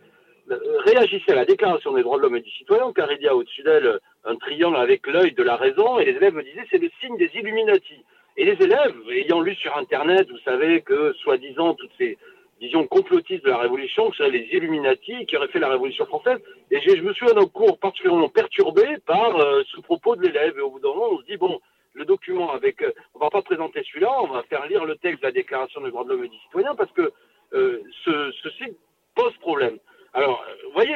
réagissait à la Déclaration des droits de l'homme et du citoyen, car il y a au-dessus d'elle un triangle avec l'œil de la raison, et les élèves me disaient c'est le signe des Illuminati. Et les élèves, ayant lu sur Internet, vous savez que, soi-disant, toutes ces visions complotistes de la Révolution, que ce les Illuminati qui auraient fait la Révolution française, et je, me suis un cours particulièrement perturbé par euh, ce propos de l'élève, et au bout d'un moment, on se dit, bon, le document avec, euh, on va pas présenter celui-là, on va faire lire le texte de la Déclaration des droits de l'homme et du citoyen, parce que euh, ce, ceci pose problème. Alors, vous voyez,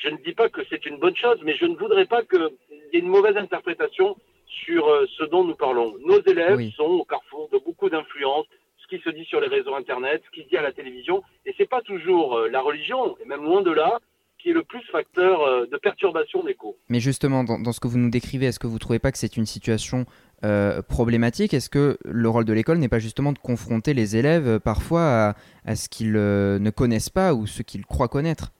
je ne dis pas que c'est une bonne chose, mais je ne voudrais pas qu'il y ait une mauvaise interprétation sur euh, ce dont nous parlons. Nos élèves sont au carrefour de beaucoup d'influences, ce qui se dit sur les réseaux Internet, ce qui se dit à la télévision, et c'est pas toujours euh, la religion, et même loin de là, qui est le plus facteur euh, de perturbation des cours. Mais justement, dans, ce que vous nous décrivez, est-ce que vous ne trouvez pas que c'est une situation problématique? Est-ce que le rôle de l'école n'est pas justement de confronter les élèves parfois à ce qu'ils ne connaissent pas ou ce qu'ils croient connaître?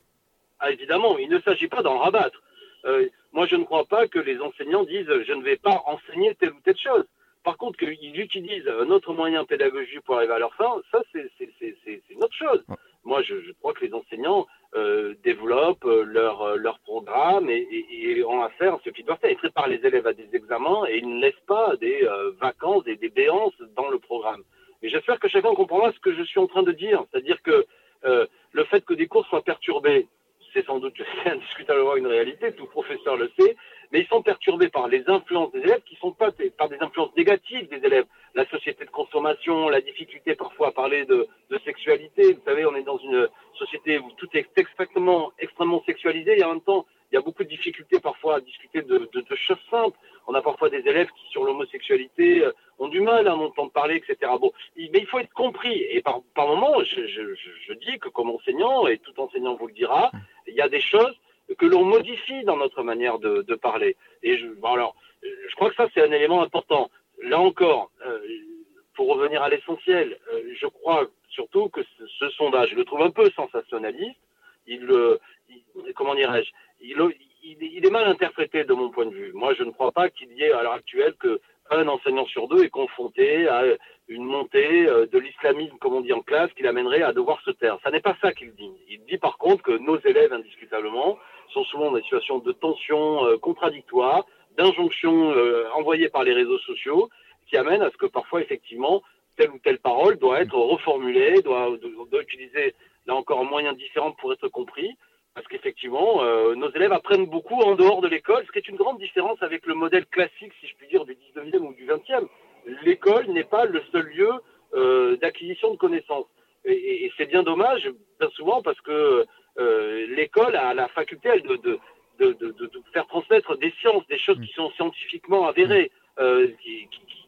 Ah, évidemment, il ne s'agit pas d'en rabattre. Euh, moi, je ne crois pas que les enseignants disent je ne vais pas enseigner telle ou telle chose. Par contre, qu'ils utilisent un autre moyen pédagogique pour arriver à leur fin, ça, c'est une autre chose. Moi, je, crois que les enseignants euh, développent leur, euh, leur programme et, et, ont affaire à ce qu'ils doivent faire. Ils préparent les élèves à des examens et ils ne laissent pas des vacances et des béances dans le programme. Mais j'espère que chacun comprendra ce que je suis en train de dire. C'est-à-dire que le fait que des cours soient perturbés, c'est sans doute indiscutablement une réalité, tout professeur le sait, mais ils sont perturbés par les influences des élèves qui sont pas par des influences négatives des élèves. La société de consommation, la difficulté parfois à parler de, sexualité. Vous savez, on est dans une société où tout est extrêmement, extrêmement sexualisé et en même temps, il y a beaucoup de difficultés parfois à discuter de, choses simples. On a parfois des élèves qui, sur l'homosexualité, euh, ont du mal à en entendre parler, etc. Bon, mais il faut être compris. Et par, moment, je, dis que comme enseignant, et tout enseignant vous le dira, il y a des choses que l'on modifie dans notre manière de, parler. Et je, alors, je crois que ça, c'est un élément important. Là encore, euh, pour revenir à l'essentiel, euh, je crois surtout que ce, sondage, je le trouve un peu sensationnaliste. Il, il comment dirais-je? Il, il, est mal interprété de mon point de vue. Moi, je ne crois pas qu'il y ait à l'heure actuelle que un enseignant sur deux est confronté à une montée euh, de l'islamisme, comme on dit en classe, qui l'amènerait à devoir se taire. Ça n'est pas ça qu'il dit. Il dit par contre que nos élèves, indiscutablement, sont souvent dans des situations de tension euh, contradictoires, d'injonctions euh, envoyées par les réseaux sociaux, qui amènent à ce que parfois, effectivement, telle ou telle parole doit être reformulée, doit, doit utiliser, là encore, un moyen différent pour être compris. Parce qu'effectivement, euh, nos élèves apprennent beaucoup en dehors de l'école, ce qui est une grande différence avec le modèle classique, si je puis dire, du 19e ou du 20e. L'école n'est pas le seul lieu euh, d'acquisition de connaissances. Et, c'est bien dommage, bien souvent, parce que euh, l'école a la faculté elle, de, de, de, de, faire transmettre des sciences, des choses qui sont scientifiquement avérées, qui, qui,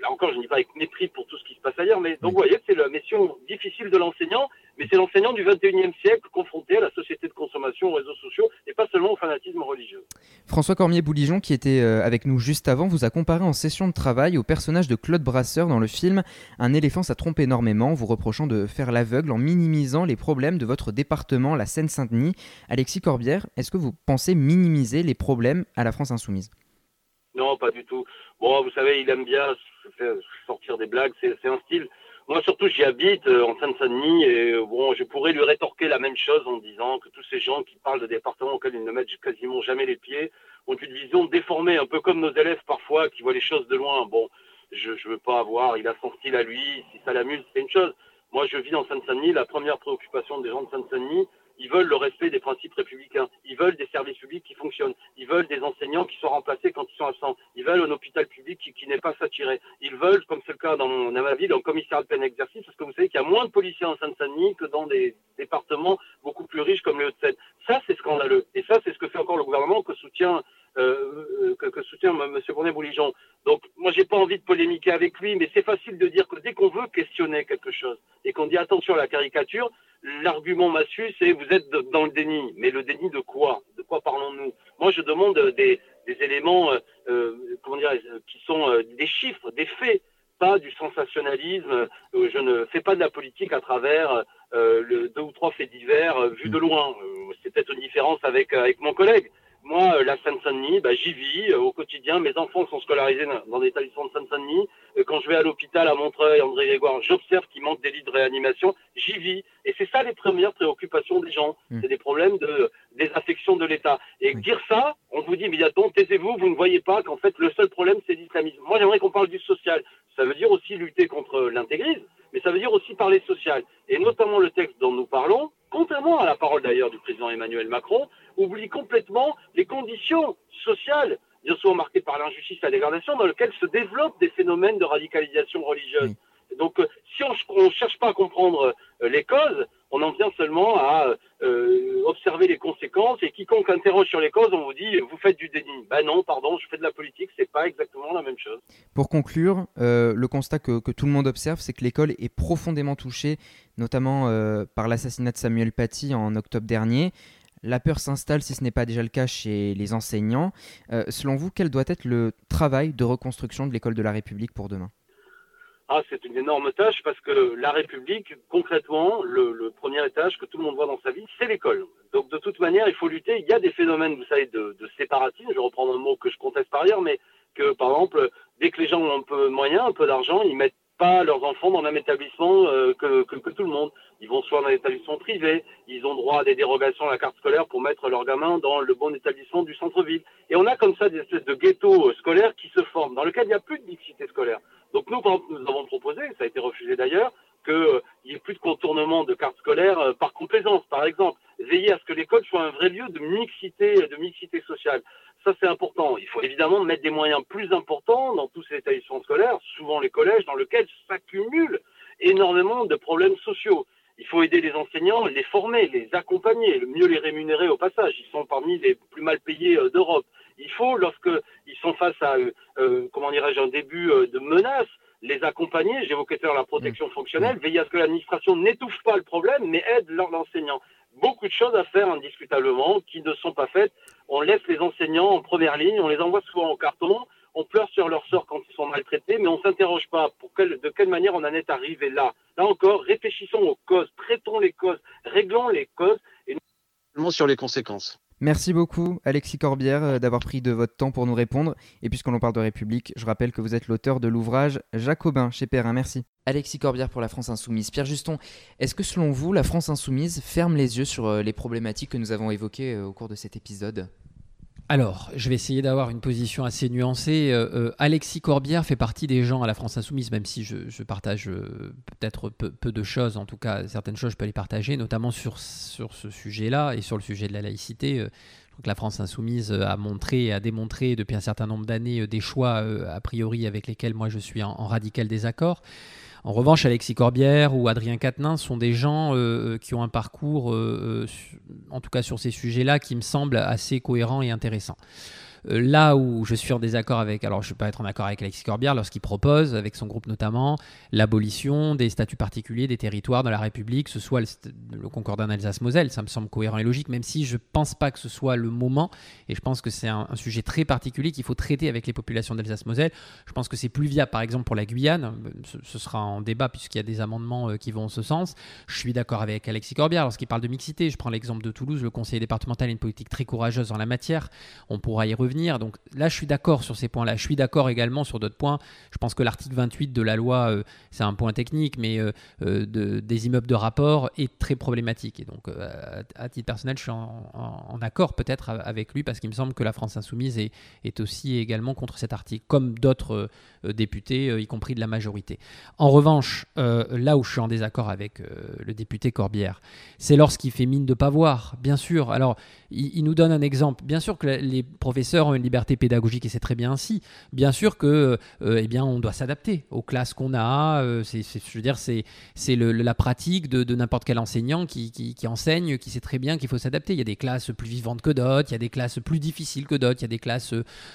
là encore, je ne dis pas avec mépris pour tout ce qui se passe ailleurs, mais donc vous voyez, c'est la mission difficile de l'enseignant, mais c'est l'enseignant du 21e siècle confronté à la société de consommation, aux réseaux sociaux, et pas seulement au fanatisme religieux. François Cormier-Bouligeon, qui était euh, avec nous juste avant, vous a comparé en session de travail au personnage de Claude Brasseur dans le film Un éléphant, ça trompe énormément, vous reprochant de faire l'aveugle en minimisant les problèmes de votre département, la Seine-Saint-Denis. Alexis Corbière, est-ce que vous pensez minimiser les problèmes à la France insoumise? Non, pas du tout. Bon, vous savez, il aime bien sortir des blagues, c'est un style. Moi, surtout, j'y habite euh, en Seine-Saint-Denis et euh, bon, je pourrais lui rétorquer la même chose en disant que tous ces gens qui parlent de départements auxquels ils ne mettent quasiment jamais les pieds ont une vision déformée, un peu comme nos élèves parfois qui voient les choses de loin. Bon, je ne veux pas avoir, il a son style à lui, si ça l'amuse, c'est une chose. Moi, je vis en Seine-Saint-Denis, la première préoccupation des gens de Seine-Saint-Denis, ils veulent le respect des principes républicains. Ils veulent des services publics qui fonctionnent. Ils veulent des enseignants qui soient remplacés quand ils sont absents. Ils veulent un hôpital public qui, n'est pas saturé. Ils veulent, comme c'est le cas dans, ma ville, un commissariat de peine exercice, parce que vous savez qu'il y a moins de policiers en Seine-Saint-Denis que dans des départements beaucoup plus riches comme les Hauts-de-Seine. Ça, c'est scandaleux. Et ça, c'est ce que fait encore le gouvernement que soutient euh, que, que, soutient M. Bournet-Bouligeon. Donc, moi, j'ai pas envie de polémiquer avec lui, mais c'est facile de dire que dès qu'on veut questionner quelque chose et qu'on dit attention à la caricature, l'argument massu, c'est vous êtes dans le déni. Mais le déni de quoi? De quoi parlons-nous? Moi, je demande des, éléments, euh, euh, comment dire, qui sont euh, des chiffres, des faits, pas du sensationnalisme. je ne fais pas de la politique à travers le deux ou trois faits divers vus de loin. c'est peut-être une différence avec avec mon collègue. Moi, euh, la Seine-Saint-Denis, bah, j'y vis euh, au quotidien. Mes enfants sont scolarisés dans des établissements de Seine-Saint-Denis. Euh, quand je vais à l'hôpital à Montreuil, André Grégoire, j'observe qu'il manque des lits de réanimation. J'y vis. Et c'est ça les premières préoccupations des gens. Mmh. C'est des problèmes de désaffection de l'État. Et dire ça, on vous dit immédiatement, taisez-vous, vous ne voyez pas qu'en fait, le seul problème, c'est l'islamisme. Moi, j'aimerais qu'on parle du social. Ça veut dire aussi lutter contre l'intégrisme, mais ça veut dire aussi parler social. Et notamment le texte dont nous parlons, contrairement à la parole d'ailleurs du président Emmanuel Macron, oublie complètement les conditions sociales, bien souvent marquées par l'injustice et la dégradation, dans lesquelles se développent des phénomènes de radicalisation religieuse. Donc, euh, si on ne cherche pas à comprendre euh, les causes, on en vient seulement à euh, observer les conséquences. Et quiconque interroge sur les causes, on vous dit vous faites du déni. Ben non, pardon, je fais de la politique, c'est pas exactement la même chose. Pour conclure, le constat que, que, tout le monde observe, c'est que l'école est profondément touchée, notamment par l'assassinat de Samuel Paty en octobre dernier. La peur s'installe si ce n'est pas déjà le cas chez les enseignants. Euh, selon vous, quel doit être le travail de reconstruction de l'école de la République pour demain? Ah, c'est une énorme tâche parce que la République, concrètement, le, premier étage que tout le monde voit dans sa vie, c'est l'école. Donc de toute manière, il faut lutter. Il y a des phénomènes, vous savez, de, séparatisme. Je reprends un mot que je conteste par ailleurs, mais que par exemple, dès que les gens ont un peu de moyens, un peu d'argent, ils mettent pas leurs enfants dans le même établissement euh, que, que, tout le monde. Ils vont soit dans un établissement privé, ils ont droit à des dérogations à la carte scolaire pour mettre leurs gamins dans le bon établissement du centre-ville. Et on a comme ça des espèces de ghettos euh, scolaires qui se forment, dans lesquels il n'y a plus de mixité scolaire. Donc nous, nous avons proposé, ça a été refusé d'ailleurs, qu'il euh, n'y ait plus de contournement de carte scolaire par complaisance, par exemple. Veiller à ce que l'école soit un vrai lieu de mixité, de mixité sociale. Ça, c'est important. Il faut évidemment mettre des moyens plus importants dans tous ces établissements scolaires, souvent les collèges, dans lesquels s'accumulent énormément de problèmes sociaux. Il faut aider les enseignants, les former, les accompagner, mieux les rémunérer au passage. Ils sont parmi les plus mal payés euh, d'Europe. Il faut, lorsqu'ils sont face à, euh, euh, comment dirais-je, un début de menace, les accompagner. J'évoquais tout la protection mmh. fonctionnelle, veiller à ce que l'administration n'étouffe pas le problème, mais aide l'enseignant beaucoup de choses à faire indiscutablement qui ne sont pas faites. On laisse les enseignants en première ligne, on les envoie souvent au carton, on pleure sur leur sort quand ils sont maltraités, mais on ne s'interroge pas pour de quelle manière on en est arrivé là. Là encore, réfléchissons aux causes, traitons les causes, réglons les causes et non sur les conséquences. Merci beaucoup Alexis Corbière euh, d'avoir pris de votre temps pour nous répondre. Et puisqu'on en parle de République, je rappelle que vous êtes l'auteur de l'ouvrage Jacobin chez Perrin. Merci. Alexis Corbière pour la France Insoumise. Pierre Juston, est-ce que selon vous, la France Insoumise ferme les yeux sur euh, les problématiques que nous avons évoquées euh, au cours de cet épisode? Alors, je vais essayer d'avoir une position assez nuancée. Euh, euh, Alexis Corbière fait partie des gens à la France Insoumise, même si je, partage euh, peut-être peu, de choses, en tout cas certaines choses je peux les partager, notamment sur, sur ce sujet-là et sur le sujet de la laïcité. la France Insoumise a montré et a démontré depuis un certain nombre d'années des choix a priori avec lesquels moi je suis en radical désaccord. En revanche, Alexis Corbière ou Adrien Quatennens sont des gens euh, euh, qui ont un parcours, euh, en tout cas sur ces sujets-là, qui me semble assez cohérent et intéressant. Là où je suis en désaccord avec, alors je ne vais pas être en accord avec Alexis Corbière lorsqu'il propose, avec son groupe notamment, l'abolition des statuts particuliers des territoires de la République, ce soit le, le concordat d'Alsace-Moselle, ça me semble cohérent et logique, même si je ne pense pas que ce soit le moment, et je pense que c'est un, sujet très particulier qu'il faut traiter avec les populations d'Alsace-Moselle. Je pense que c'est plus viable, par exemple, pour la Guyane, ce, sera en débat puisqu'il y a des amendements euh, qui vont en ce sens. Je suis d'accord avec Alexis Corbière lorsqu'il parle de mixité, je prends l'exemple de Toulouse, le conseiller départemental a une politique très courageuse en la matière, on pourra y revenir, donc là je suis d'accord sur ces points-là, je suis d'accord également sur d'autres points, je pense que l'article 28 de la loi, euh, c'est un point technique, mais euh, de, des immeubles de rapport est très problématique, et donc à, titre personnel, je suis en, accord peut-être avec lui parce qu'il me semble que la France insoumise est, aussi également contre cet article, comme d'autres euh, députés, euh, y compris de la majorité. En revanche, euh, là où je suis en désaccord avec le député Corbière, c'est lorsqu'il fait mine de pas voir, bien sûr. Alors, il, nous donne un exemple. Bien sûr que les professeurs ont une liberté pédagogique et c'est très bien ainsi. Bien sûr que, eh bien, on doit s'adapter aux classes qu'on a. c'est, je veux dire, c'est, c'est la pratique de, n'importe quel enseignant qui, enseigne, qui sait très bien qu'il faut s'adapter. Il y a des classes plus vivantes que d'autres, il y a des classes plus difficiles que d'autres, il y a des classes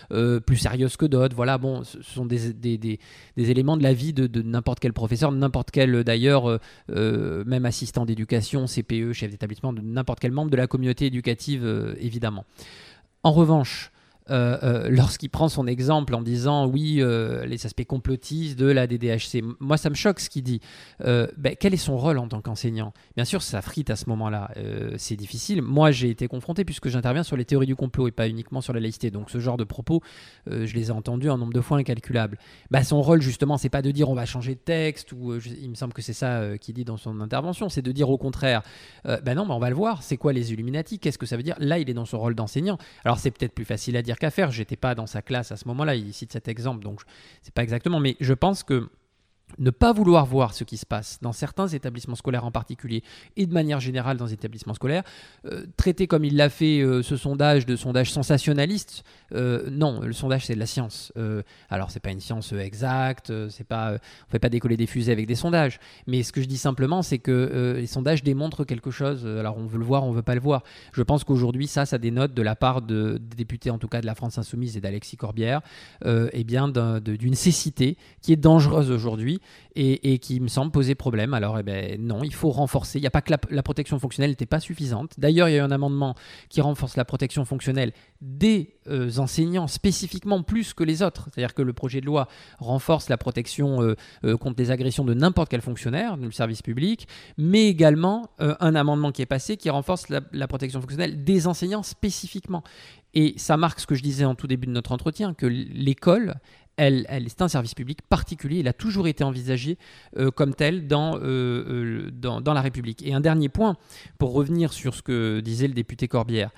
plus sérieuses que d'autres. Voilà, bon, ce sont des, éléments de la vie de, n'importe quel professeur, n'importe quel d'ailleurs, euh, euh, même assistant d'éducation, CPE, chef d'établissement, de n'importe quel membre de la communauté éducative, euh, évidemment. En revanche, euh, euh, lorsqu'il prend son exemple en disant oui, euh, les aspects complotistes de la DDHC. Moi, ça me choque ce qu'il dit. Ben, quel est son rôle en tant qu'enseignant? Bien sûr, ça frite à ce moment-là. c'est difficile. Moi, j'ai été confronté puisque j'interviens sur les théories du complot et pas uniquement sur la laïcité. Donc, ce genre de propos, je les ai entendus un nombre de fois incalculable. Ben, son rôle, justement, c'est pas de dire on va changer de texte ou il me semble que c'est ça qu'il dit dans son intervention. C'est de dire au contraire, ben non, mais on va le voir. C'est quoi les Illuminati? Qu'est-ce que ça veut dire? Là, il est dans son rôle d'enseignant. Alors, c'est peut-être plus facile à dire qu'à faire. J'étais pas dans sa classe à ce moment-là. Il cite cet exemple, donc c'est pas exactement. Mais je pense que ne pas vouloir voir ce qui se passe dans certains établissements scolaires en particulier et de manière générale dans les établissements scolaires, euh, traiter comme il l'a fait euh, ce sondage de sondage sensationnaliste, euh, non, le sondage c'est de la science. alors c'est pas une science exacte, c'est pas, on fait pas décoller des fusées avec des sondages, mais ce que je dis simplement c'est que les sondages démontrent quelque chose. Alors on veut le voir, on veut pas le voir. Je pense qu'aujourd'hui ça, ça dénote de la part de, des députés en tout cas de la France insoumise et d'Alexis Corbière, eh bien d'une cécité qui est dangereuse aujourd'hui et, qui me semble poser problème. Alors, eh ben, non, il faut renforcer. Il n'y a pas que la, protection fonctionnelle n'était pas suffisante. D'ailleurs, il y a eu un amendement qui renforce la protection fonctionnelle des euh, enseignants spécifiquement plus que les autres. C'est-à-dire que le projet de loi renforce la protection euh, euh, contre les agressions de n'importe quel fonctionnaire du service public, mais également un amendement qui est passé qui renforce la protection fonctionnelle des enseignants spécifiquement. Et ça marque ce que je disais en tout début de notre entretien, que l'école, elle, c'est un service public particulier. Il a toujours été envisagé euh, comme tel dans, euh, euh, dans, la République. Et un dernier point, pour revenir sur ce que disait le député Corbière,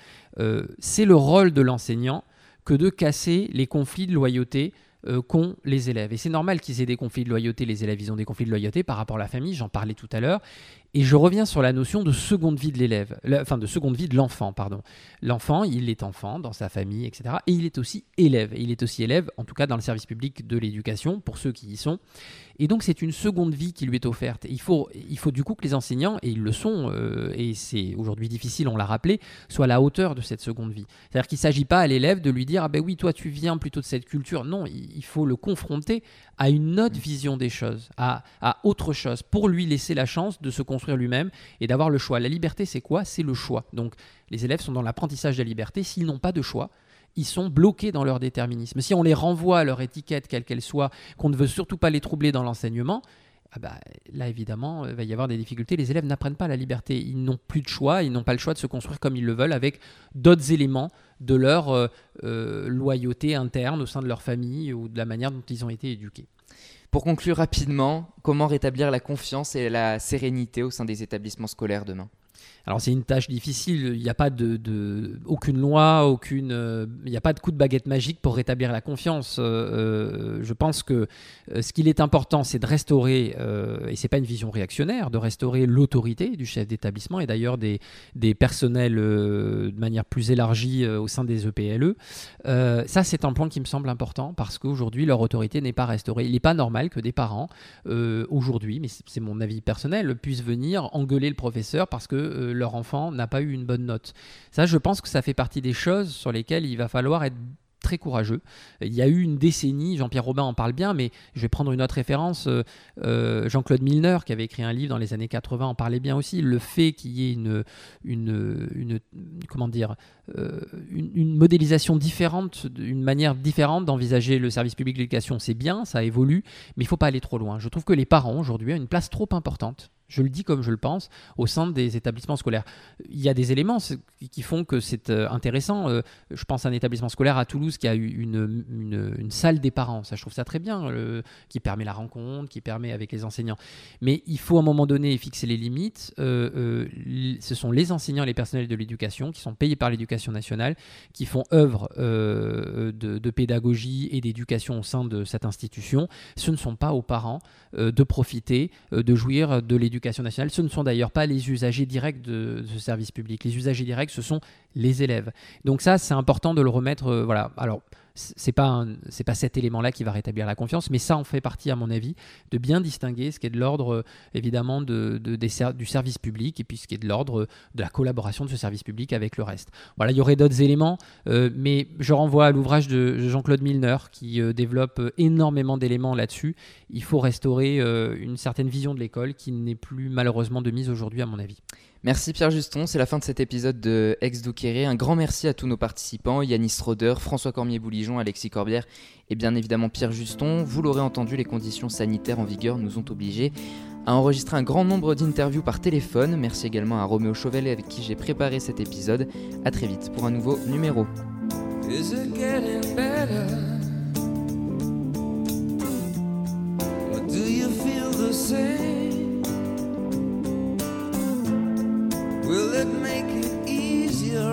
c'est le rôle de l'enseignant que de casser les conflits de loyauté qu'ont les élèves. Et c'est normal qu'ils aient des conflits de loyauté, les élèves, ils ont des conflits de loyauté par rapport à la famille, j'en parlais tout à l'heure. Et je reviens sur la notion de seconde vie de l'élève, enfin de seconde vie de l'enfant, pardon. L'enfant, il est enfant dans sa famille, etc. Et il est aussi élève. il est aussi élève, en tout cas dans le service public de l'éducation, pour ceux qui y sont. Et donc c'est une seconde vie qui lui est offerte. il faut, il faut du coup que les enseignants, et ils le sont, euh, et c'est aujourd'hui difficile, on l'a rappelé, soient à la hauteur de cette seconde vie. C'est-à-dire qu'il ne s'agit pas à l'élève de lui dire, ah ben oui, toi tu viens plutôt de cette culture. Non, il faut le confronter à une autre vision des choses, à, à autre chose, pour lui laisser la chance de se construire lui-même et d'avoir le choix. La liberté, c'est quoi? C'est le choix. Donc les élèves sont dans l'apprentissage de la liberté. S'ils n'ont pas de choix, ils sont bloqués dans leur déterminisme. Si on les renvoie à leur étiquette, quelle qu'elle soit, qu'on ne veut surtout pas les troubler dans l'enseignement, ah bah, là évidemment, il va y avoir des difficultés. Les élèves n'apprennent pas la liberté. Ils n'ont plus de choix, ils n'ont pas le choix de se construire comme ils le veulent avec d'autres éléments de leur euh, euh, loyauté interne au sein de leur famille ou de la manière dont ils ont été éduqués. Pour conclure rapidement, comment rétablir la confiance et la sérénité au sein des établissements scolaires demain? Alors c'est une tâche difficile, il n'y a pas de, aucune loi, aucune, euh, il n'y a pas de coup de baguette magique pour rétablir la confiance. Euh, euh, je pense que ce qu'il est important, c'est de restaurer, et c'est pas une vision réactionnaire, de restaurer l'autorité du chef d'établissement et d'ailleurs des, des personnels de manière plus élargie au sein des EPLE. E. ça c'est un point qui me semble important parce qu'aujourd'hui leur autorité n'est pas restaurée. Il n'est pas normal que des parents aujourd'hui, mais c'est mon avis personnel, puissent venir engueuler le professeur parce que leur enfant n'a pas eu une bonne note. Ça, je pense que ça fait partie des choses sur lesquelles il va falloir être très courageux. Il y a eu une décennie, Jean-Pierre Robin en parle bien, mais je vais prendre une autre référence. Euh, euh, Jean-Claude Milner, qui avait écrit un livre dans les années 80, en parlait bien aussi. Le fait qu'il y ait une, une, une comment dire, euh, une, modélisation différente, une manière différente d'envisager le service public de l'éducation, c'est bien, ça évolue, mais il ne faut pas aller trop loin. Je trouve que les parents aujourd'hui ont une place trop importante je le dis comme je le pense, au sein des établissements scolaires. Il y a des éléments qui font que c'est euh, intéressant. Euh, je pense à un établissement scolaire à Toulouse qui a eu une, salle des parents. Ça, je trouve ça très bien, qui permet la rencontre, qui permet avec les enseignants. Mais il faut à un moment donné fixer les limites. Euh, ce sont les enseignants et les personnels de l'éducation qui sont payés par l'éducation nationale, qui font œuvre de, pédagogie et d'éducation au sein de cette institution. Ce ne sont pas aux parents de profiter, de jouir de l'éducation nationale. Ce ne sont d'ailleurs pas les usagers directs de, ce service public. Les usagers directs, ce sont les élèves. Donc ça, c'est important de le remettre. Euh, voilà. Alors, c'est pas c'est pas cet élément-là qui va rétablir la confiance, mais ça en fait partie à mon avis de bien distinguer ce qui est de l'ordre euh, évidemment de, des du service public et puis ce qui est de l'ordre de la collaboration de ce service public avec le reste. Voilà, il y aurait d'autres éléments, euh, mais je renvoie à l'ouvrage de Jean-Claude Milner qui euh, développe énormément d'éléments là-dessus. Il faut restaurer une certaine vision de l'école qui n'est plus malheureusement de mise aujourd'hui à mon avis. Merci Pierre Juston, c'est la fin de cet épisode de Ex Douqueré. Un grand merci à tous nos participants, Yanis Roder, François Cormier-Bouligeon, Alexis Corbière et bien évidemment Pierre Juston. Vous l'aurez entendu, les conditions sanitaires en vigueur nous ont obligés à enregistrer un grand nombre d'interviews par téléphone. Merci également à Roméo Chauvel avec qui j'ai préparé cet épisode. A très vite pour un nouveau numéro. Will it make it easier